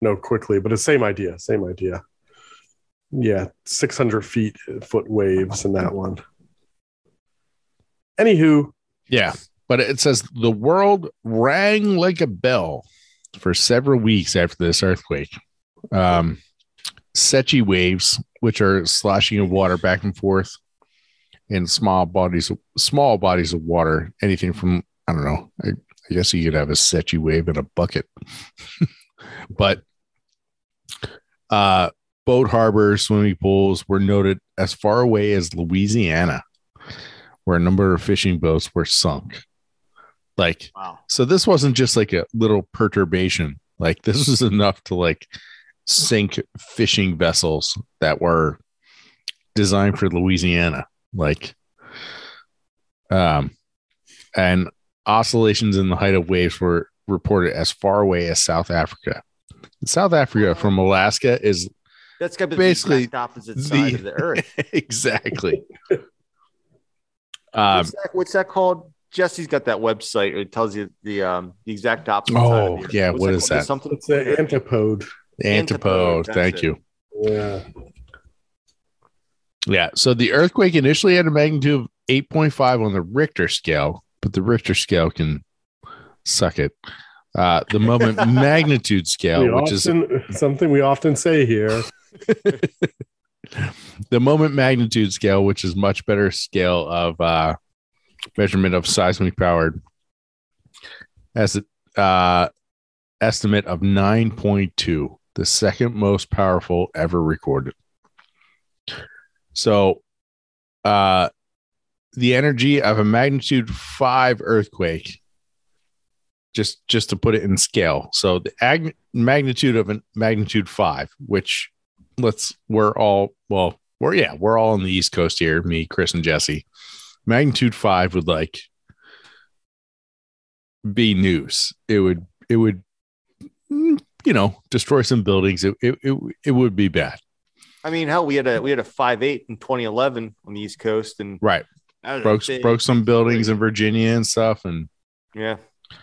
know quickly, but it's same idea. Same idea. Yeah, six hundred feet foot waves in that one. Anywho, Yeah, but it says the world rang like a bell for several weeks after this earthquake. Um, seiche waves, which are sloshing of water back and forth in small bodies, small bodies of water, anything from I don't know. I, I guess you could have a seiche wave in a bucket, (laughs) but uh, boat harbors, swimming pools were noted as far away as Louisiana where a number of fishing boats were sunk. Like, Wow. so this wasn't just like a little perturbation. Like, this was (laughs) enough to like sink fishing vessels that were designed for Louisiana. Like, um, and oscillations in the height of waves were reported as far away as South Africa. South Africa from Alaska is That's got to be Basically, the exact opposite side the- of the earth. (laughs) exactly. Um, what's, that, what's that called? Jesse's got that website. It tells you the um the exact opposite. side Oh, of the yeah, What's what called? that? Something. it's the antipode. antipode. that's Thank it. you. Yeah, Yeah. So the earthquake initially had a magnitude of 8.5 on the Richter scale, but the Richter scale can suck it. Uh, the moment (laughs) magnitude we scale, which is something we often say here. (laughs) the moment magnitude scale, which is much better scale of uh, measurement of seismic power, as an uh, estimate of 9.2, the second most powerful ever recorded. So, uh, the energy of a magnitude five earthquake, just just to put it in scale. So the ag- magnitude of a magnitude five, which let's we're all well, we're yeah, we're all on the East Coast here. Me, Chris, and Jesse. Magnitude five would like be news. It would it would mm, you know destroy some buildings. It it it, it would be bad. I mean, hell, we had a we had a five eight in 2011 on the East Coast, and Right. that was a Broke broke some buildings in Virginia and stuff and Yeah,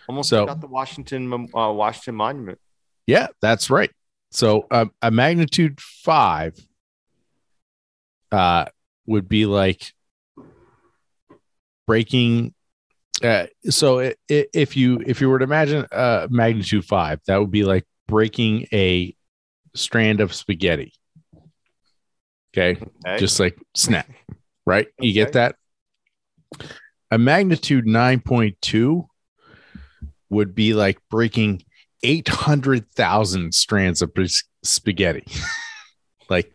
almost So- got the Washington uh, Washington Monument. Yeah, that's right. So um, a magnitude five uh, would be like breaking. Uh, so i i if you if you were to imagine uh, magnitude five, that would be like breaking a strand of spaghetti. Okay, Okay? just like snap, right? You get that? A magnitude 9.2 would be like breaking 800,000 strands of spaghetti. (laughs) like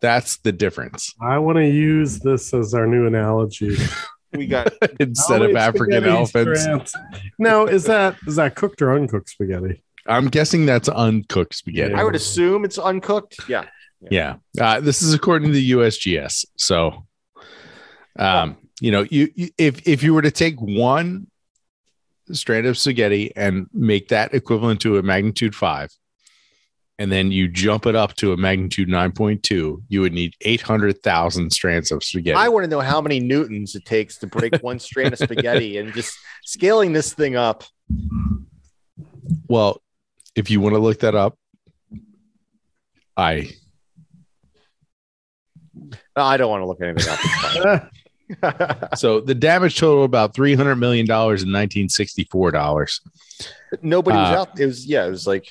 that's the difference I want to use this as our new analogy. (laughs) we got (laughs) instead of African spaghetti elephants. strands? Now, is that is that cooked or uncooked spaghetti? I'm guessing that's uncooked spaghetti. I would assume it's uncooked. Yeah. Yeah. Uh, this is according to the USGS. So, um, you know, you, you if if you were to take one strand of spaghetti and make that equivalent to a magnitude five, and then you jump it up to a magnitude nine point two, you would need eight hundred thousand strands of spaghetti. I want to know how many newtons it takes to break (laughs) one strand of spaghetti and just scaling this thing up. well, if you want to look that up, I No, I don't want to look anything up. (laughs) (laughs) So the damage total about three hundred million dollars in nineteen sixty four dollars. Nobody was Uh, out. It was yeah. It was like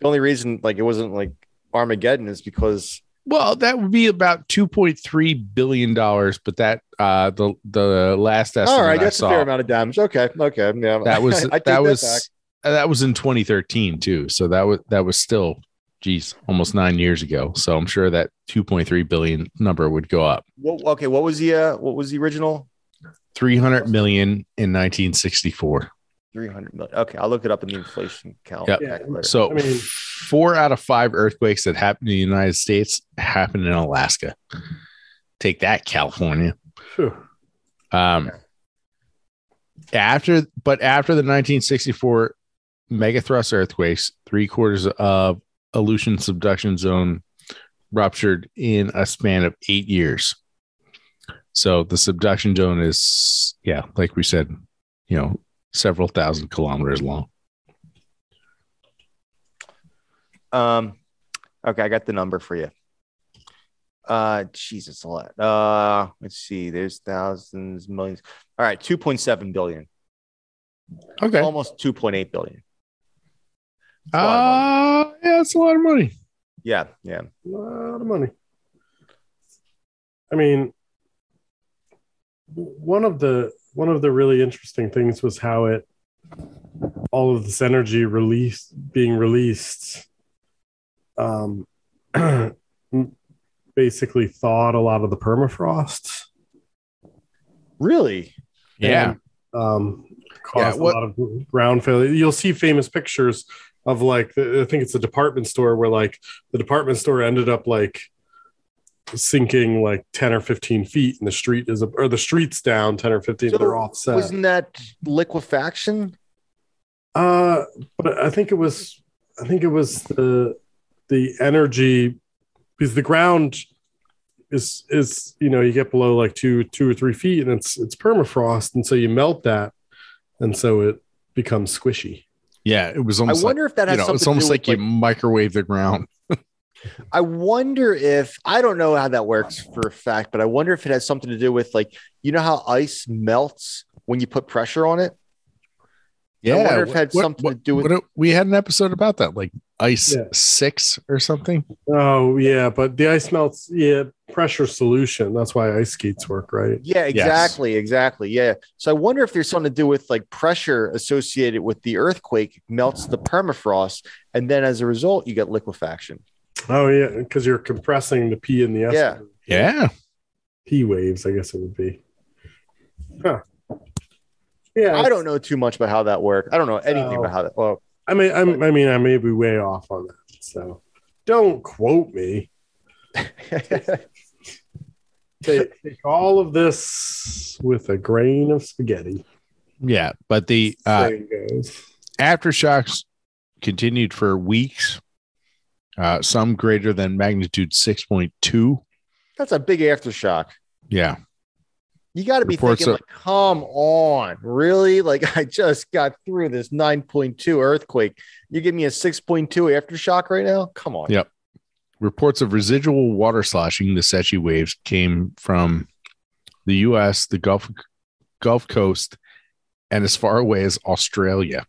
the only reason like it wasn't like Armageddon is because Well, that would be about two point three billion dollars, but that uh the the last estimate all right, I that's a fair amount of damage. Okay, okay, yeah. that was (laughs) I take that was back. that was in twenty thirteen too. So that was that was still, geez, almost nine years ago. So I'm sure that two point three billion number would go up. Well, okay, what was the uh, what was the original? Three hundred million in nineteen sixty four. Three hundred million. Okay, I'll look it up in the inflation count. Yep. calculator. So I mean- four out of five earthquakes that happen in the United States happened in Alaska. Take that, California. Phew. Um, after, but after the 1964 megathrust earthquakes, three quarters of Aleutian subduction zone ruptured in a span of eight years. So the subduction zone is, yeah, like we said, you know, several thousand kilometers long. Um, okay, I got the number for you. Uh, Jesus, a lot. Uh, let's see. There's thousands, millions. All right, two point seven billion, Okay. almost two point eight billion. It's a lot of money. Uh, yeah, it's a lot of money. yeah, yeah. A lot of money. I mean, one of the one of the really interesting things was how it all of this energy released being released um (clears throat) basically thawed a lot of the permafrost Really? Yeah. and, um caused Yeah, what- a lot of ground failure you'll see famous pictures of like the, i think it's a department store where like the department store ended up like sinking like 10 or 15 feet and the street is or the streets down 10 or 15 So they're offset Wasn't that liquefaction? uh but i think it was i think it was the the energy because the ground is is you know you get below like two two or three feet and it's it's permafrost and so you melt that and so it becomes squishy Yeah. It was I almost like, wonder if that you has know, something it's almost like, with, you microwave the ground. (laughs) I wonder if I don't know how that works for a fact, but I wonder if it has something to do with like you know how ice melts when you put pressure on it. I wonder if it had something to do with- what- we had an episode about that, like ice Yeah. six or something. oh yeah but the ice melts yeah pressure solution that's why ice skates work right Yeah, exactly, exactly. Yeah. So I wonder if there's something to do with like pressure associated with the earthquake melts the permafrost, and then as a result, you get liquefaction. oh yeah because you're compressing the p and the s Yeah. Yeah. P waves, I guess it would be. Huh. Yeah, I don't know too much about how that works. I don't know anything Oh. about how that. Well, I mean, I'm, I mean, I may be way off on that. So don't quote me. (laughs) Take, take all of this with a grain of spaghetti. Yeah, but the uh, aftershocks continued for weeks. Uh, some greater than magnitude six point two. that's a big aftershock. Yeah, You got to be thinking, of- like, come on, really? Like, (laughs) I just got through this 9.2 earthquake. You give me a 6.2 aftershock right now? Come on. Yep. reports of residual water sloshing, the seiche waves, came from the U.S., the Gulf Gulf Coast, and as far away as Australia.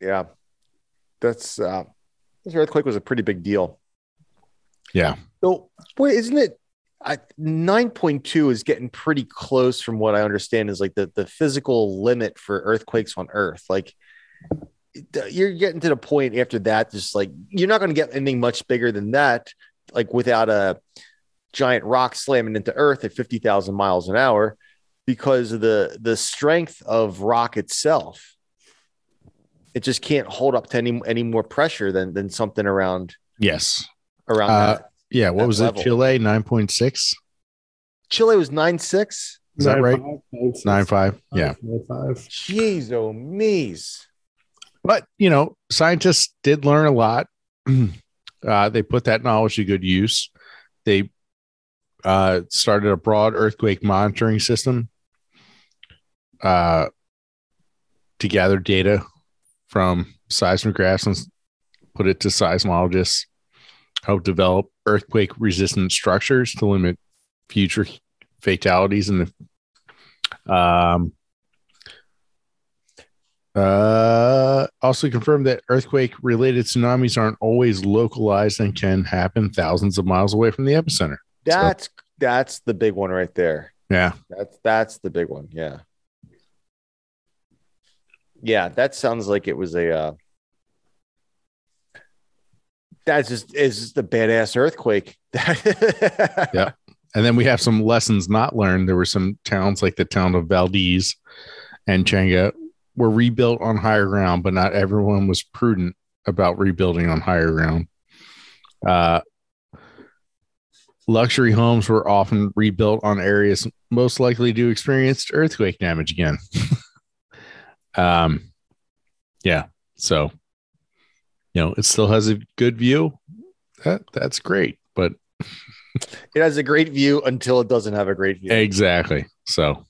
Yeah. That's, uh, this earthquake was a pretty big deal. Yeah. So, wait, isn't it? I, 9.2 is getting pretty close from what I understand is like the, the physical limit for earthquakes on Earth. Like, you're getting to the point after that, just like you're not going to get anything much bigger than that, like without a giant rock slamming into Earth at 50,000 miles an hour because of the, the strength of rock itself. It just can't hold up to any, any more pressure than, than something around, Yes. around Uh, that. Yeah. What was level. it? Chile nine point six. Chile was nine six. Is that right? five, nine, six, Nine five. Yeah. nine, five. Jeez, oh me's. But you know, scientists did learn a lot. (clears throat) uh, they put that knowledge to good use. They uh, started a broad earthquake monitoring system uh, to gather data from seismographs and put it to seismologists. Help develop earthquake resistant structures to limit future fatalities in the um, uh, also confirmed that earthquake related tsunamis aren't always localized and can happen thousands of miles away from the epicenter. That's that's the big one right there. Yeah. That's that's the big one. Yeah. Yeah, that sounds like it was a uh that's just is a badass earthquake. (laughs) Yeah. And then we have some lessons not learned. There were some towns like the town of Valdez and Changa were rebuilt on higher ground, but not everyone was prudent about rebuilding on higher ground. Uh, luxury homes were often rebuilt on areas most likely to experience earthquake damage again. (laughs) um, yeah. So, you know, it still has a good view. That, that's great. But (laughs) It has a great view until it doesn't have a great view. Exactly. So,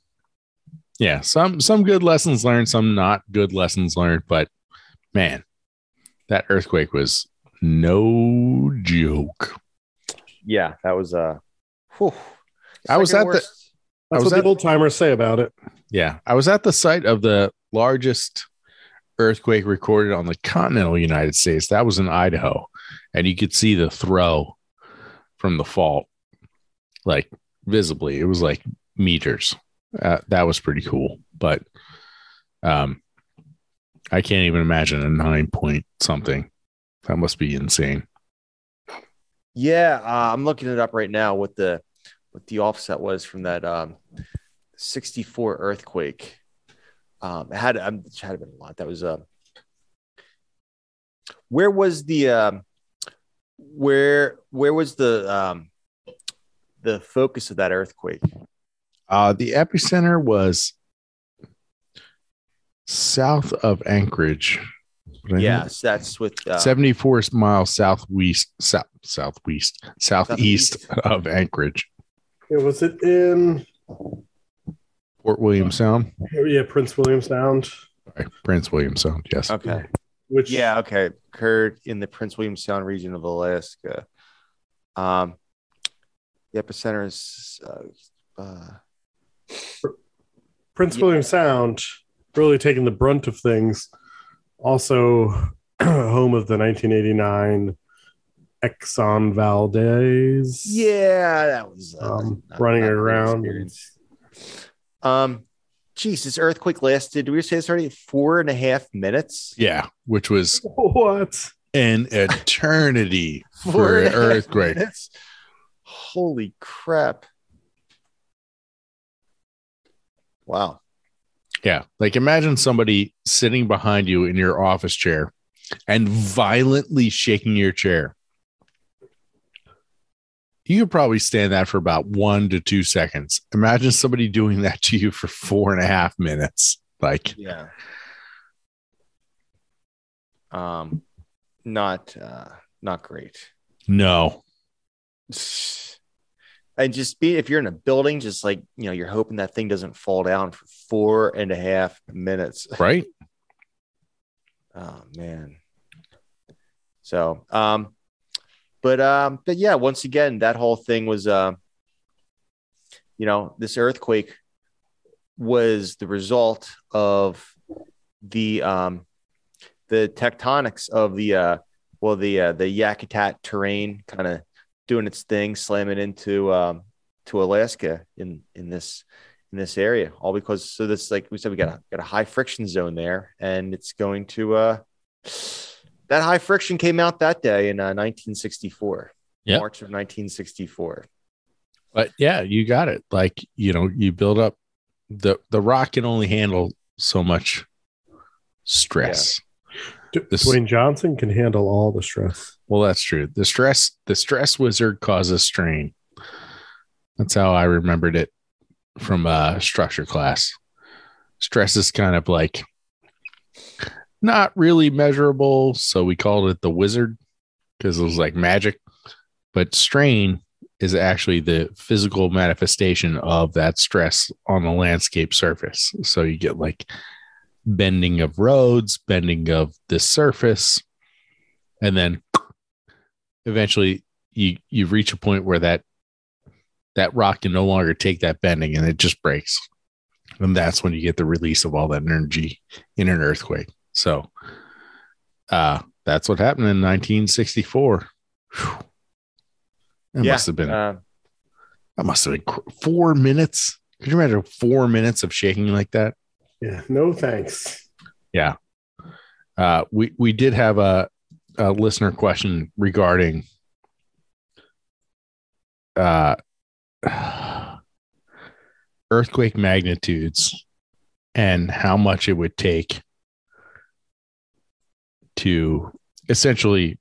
yeah, some some good lessons learned, some not good lessons learned, but man, that earthquake was no joke. Yeah, that was uh whew. I was Second at the- worst. I was what at- the old timers say about it. Yeah, I was at the site of the largest earthquake recorded on the continental United States. That was in Idaho, and you could see the throw from the fault, like visibly. It was like meters. Uh, that was pretty cool, but um, I can't even imagine a nine point something. That must be insane. Yeah, uh, I'm looking it up right now. What the what the offset was from that um, 64 earthquake. Um, it had um, it had been a lot. That was uh, where was the um, where where was the um, the focus of that earthquake? Uh, the epicenter was south of Anchorage. What I Yes, that's with uh, 74 miles southwest, south, southwest, southeast Southeast. of Anchorage, Yeah, was it in Port William Sound, yeah Prince William Sound? Sorry, Prince William Sound. Yes. Okay. Which Yeah, okay. Occurred in the Prince William Sound region of Alaska. Um, the epicenter is uh, uh, Prince Yeah. William Sound really taking the brunt of things. Also, (clears throat) home of the 1989 Exxon Valdez. yeah, that was uh, Um, not- running not a great around. Um, geez, this earthquake lasted. Did we say it already four and a half minutes? Yeah, which was (laughs) What? an eternity (laughs) for an earthquake. Holy crap. Wow. Yeah. Like imagine somebody sitting behind you in your office chair and violently shaking your chair. You could probably stand that for about one to two seconds. Imagine somebody doing that to you for four and a half minutes. Like, Yeah. Um not uh not great. no. (sighs) And just be if you're in a building, just like you know, you're hoping that thing doesn't fall down for four and a half minutes. (laughs) Right? Oh man. So um but um but yeah, once again, that whole thing was uh you know, this earthquake was the result of the um the tectonics of the uh well the uh the Yakutat terrane kind of doing its thing, slamming into um to Alaska in in this in this area, all because so this like we said we got a got a high friction zone there, and it's going to uh that high friction came out that day in uh, 1964, Yep. March of 1964. But yeah, you got it. Like, you know, you build up the the rock can only handle so much stress. D- This- Dwayne Johnson can handle all the stress. Well, that's true. The stress, the stress wizard causes strain. That's how I remembered it from uh structure class. Stress is kind of like not really measurable, so we called it the wizard because it was like magic. But strain is actually the physical manifestation of that stress on the landscape surface. So you get like bending of roads, bending of the surface, and then eventually you you reach a point where that that rock can no longer take that bending and it just breaks and that's when you get the release of all that energy in an earthquake so uh that's what happened in 1964 Whew. that yeah, must have been uh, that must have been four minutes could you imagine four minutes of shaking like that Yeah. No thanks. Yeah. Uh we we did have a, a listener question regarding uh (sighs) earthquake magnitudes and how much it would take to essentially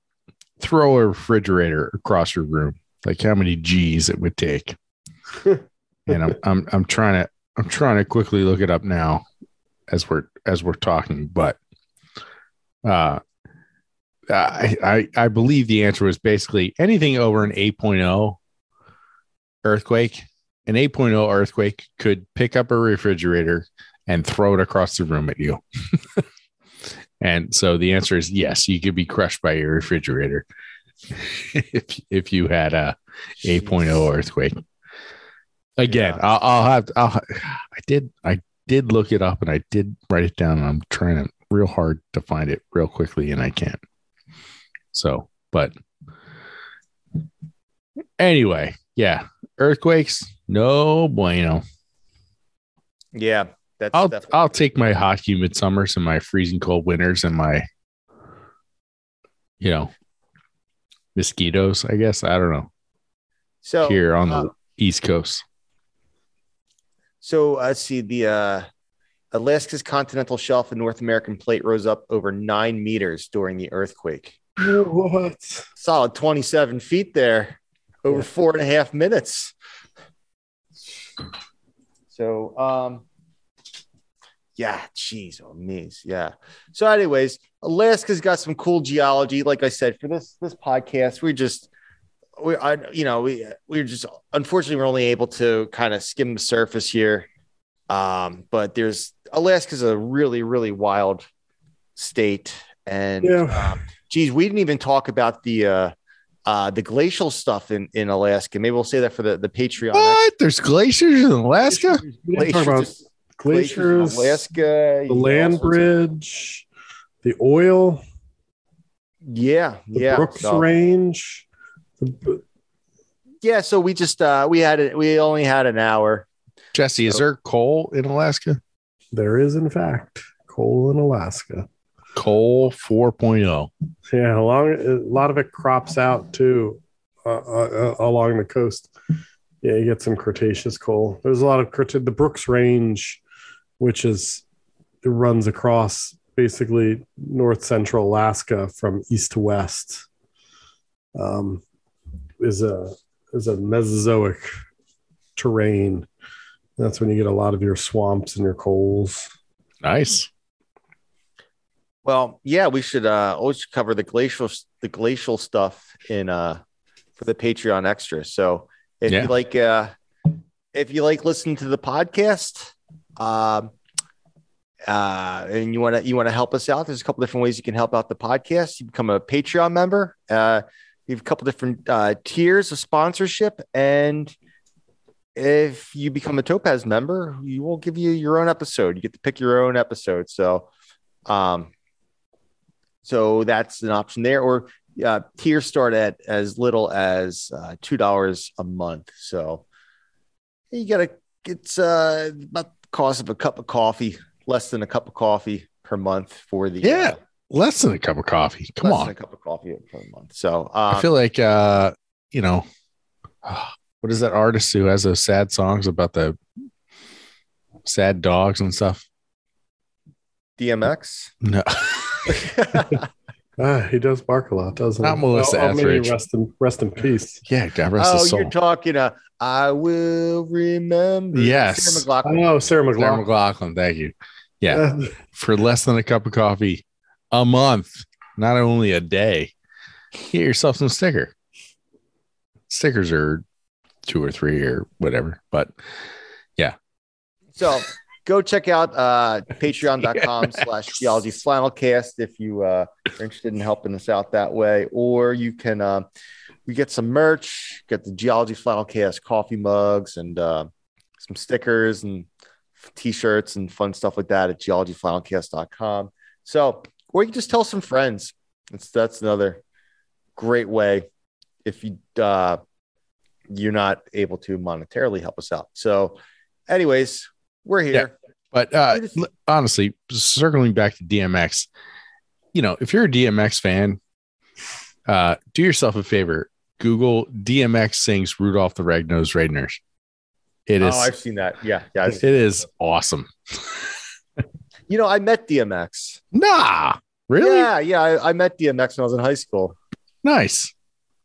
throw a refrigerator across your room like how many g's it would take (laughs) and I'm, I'm i'm trying to i'm trying to quickly look it up now as we're as we're talking but uh I, I I believe the answer was basically anything over an 8.0 earthquake. An 8.0 earthquake could pick up a refrigerator and throw it across the room at you. (laughs) and so the answer is yes, you could be crushed by your refrigerator (laughs) if if you had a 8.0 earthquake. Again, Yeah. I'll, I'll have I'll, I did I did look it up and I did write it down. And I'm trying to real hard to find it real quickly and I can't. So, but anyway, yeah, earthquakes, no bueno. yeah, that's I'll definitely I'll take my hot humid summers and my freezing cold winters and my you know mosquitoes, I guess. I don't know. so here on the uh, East Coast. So let's see the uh, Alaska's continental shelf and North American plate rose up over nine meters during the earthquake. What? Solid 27 feet there over four and a half minutes. So, um, yeah, jeez, oh, me's, yeah. So, anyways, Alaska's got some cool geology. Like I said, for this this podcast, we just we I you know we we're just unfortunately we're only able to kind of skim the surface here. Um, but there's Alaska's a really really wild state, and Yeah. um, geez, we didn't even talk about the uh, uh, the glacial stuff in in Alaska. Maybe we'll say that for the the Patreon. What? There's glaciers in Alaska? We didn't talk about Glaciers, glaciers glaciers, Alaska, the land bridge, the oil, Yeah, the yeah, Brooks so- Range. The, yeah. So we just uh, we had it. We only had an hour. Jesse, is there coal in Alaska? there is, in fact, coal in Alaska. Coal oh. 4.0. Yeah, a, long, a lot of it crops out too uh, uh, along the coast. Yeah, you get some Cretaceous coal. There's a lot of Creta- the Brooks Range, which is it runs across basically north central Alaska from east to west. Um, is a is a Mesozoic terrain. That's when you get a lot of your swamps and your coals. Nice. Well, yeah, we should uh always cover the glacial the glacial stuff in uh for the Patreon extra. So if Yeah. you like uh if you like listening to the podcast, um uh and you want to you want to help us out, there's a couple different ways you can help out the podcast. You become a Patreon member. Uh we have a couple different uh tiers of sponsorship and if you become a Topaz member, you will give you your own episode. You get to pick your own episode. So um so that's an option there, or uh, tiers start at as little as uh, two dollars a month. So you gotta it's uh, about cost of a cup of coffee, less than a cup of coffee per month for the Yeah. uh, Less than a cup of coffee. Come less on. than a cup of coffee per month. So um, I feel like uh, you know, (sighs) what is that artist who has those sad songs about the sad dogs and stuff? DMX. No. (laughs) (laughs) (laughs) Ah, he does bark a lot, doesn't Not he? Melissa Oh, oh, may he Etheridge. Rest in rest in peace. yeah, God rest oh, his soul. you're talking. Uh, I will remember. Yes. Sarah McLachlan. Oh, Sarah Sarah McLachlan. McLachlan, thank you. Yeah. For less than a cup of coffee a month, not only a day, get yourself some sticker. Stickers are two or three or whatever, but yeah. So go check out uh, (laughs) patreon.com slash geology flannelcast if you uh, are interested in helping us out that way. Or you can uh, we get some merch, get the geology flannelcast coffee mugs and uh, some stickers and t-shirts and fun stuff like that at geologyflannelcast.com. So or you can just tell some friends. That's that's another great way if you uh, you're not able to monetarily help us out. So anyways, we're here. But uh, just- honestly, circling back to DMX, you know, if you're a DMX fan, uh, do yourself a favor. Google DMX sings Rudolph the Red-Nosed Reindeers. It is Oh, I've seen that. Yeah, yeah. I've it seen awesome. You know, I met DMX. Nah, really Yeah, yeah. I, I met DMX when I was in high school. nice.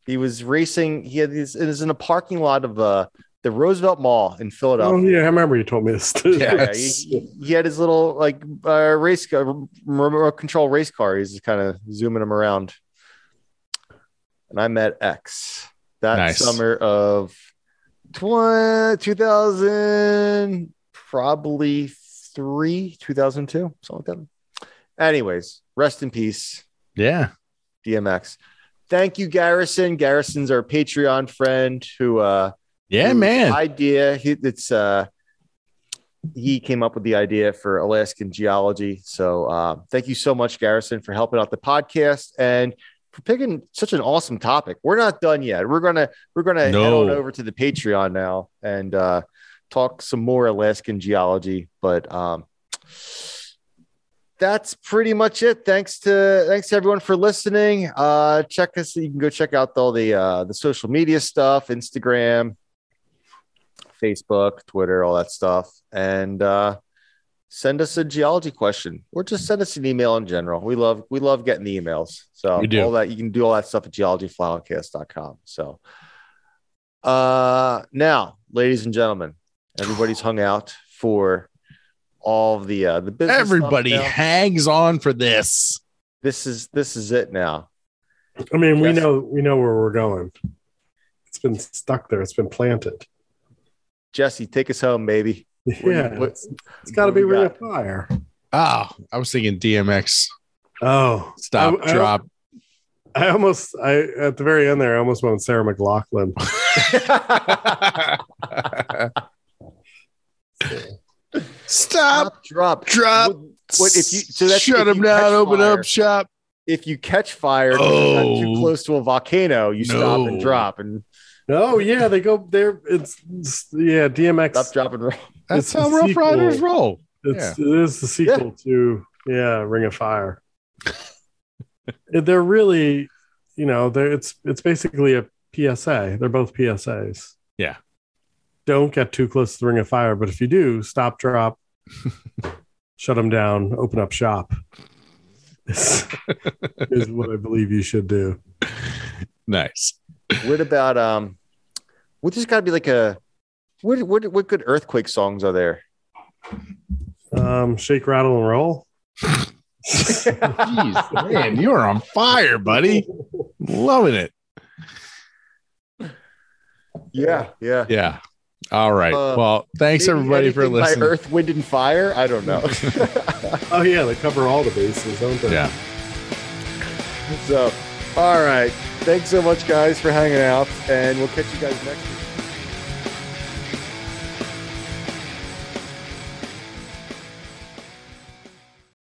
He was racing. He had these. It was in a parking lot of uh, the Roosevelt Mall in oh, Philadelphia. yeah, I remember you told me this. Yeah. Yeah, he, he had his little like uh, race car, remote control race car. He's just kind of zooming him around. And I met X that Nice. summer of tw- 2000, probably three, 2002, something like that. Anyways, rest in peace, Yeah. DMX. Thank you, Garrison. Garrison's our Patreon friend who uh Yeah, man. idea he, it's uh he came up with the idea for Alaskan geology. So uh, thank you so much, Garrison, for helping out the podcast and for picking such an awesome topic. We're not done yet. We're gonna we're gonna head on over to the Patreon now and uh talk some more Alaskan geology. But um that's pretty much it. Thanks to thanks to everyone for listening. Uh check us. You can go check out all the uh the social media stuff, Instagram, Facebook, Twitter, all that stuff. And uh send us a geology question or just send us an email in general. We love we love getting the emails. So do. all that you can do all that stuff at geologyflannelcast.com. So uh now, ladies and gentlemen, everybody's hung out for all of the uh the business Everybody now. hangs on for this. this is this is it now. I mean, we know we know where we're going. It's been stuck there. It's been planted. Jesse, take us home, baby. (laughs) What- Yeah, what- it's, it's got to what be we Ring got? of Fire. Oh, I was thinking DMX. Oh, Stop, I- I- drop. I almost, I at the very end there, I almost went Sarah McLachlan. Stop. drop, Drop. What, what if you so that's shut if him you catch down, open fire. up shop. If you catch fire, and too Oh. close to a volcano, you stop and drop and Oh yeah, they go there. It's, it's- yeah, DMX. stop, drop, and roll. That's It's how Rough sequel. Riders roll. It's it is the sequel to yeah, Ring of Fire. they're really, you know, they're it's it's basically a PSA. They're both PSAs. Yeah. Don't get too close to the Ring of Fire, but if you do, stop, drop, (laughs) shut them down, open up shop. Is, (laughs) is what I believe you should do. Nice. What about um? What just got to be like a what? What? What good earthquake songs are there? Um, shake, rattle, and roll. Jeez, man, you are on fire, buddy. Loving it. Yeah, yeah. Yeah. All right. Uh, well, thanks everybody for anything by listening. Earth, Wind, and Fire. I don't know. (laughs) Oh yeah, they cover all the bases, don't they? Yeah. so, all right. Thanks so much, guys, for hanging out, and we'll catch you guys next week.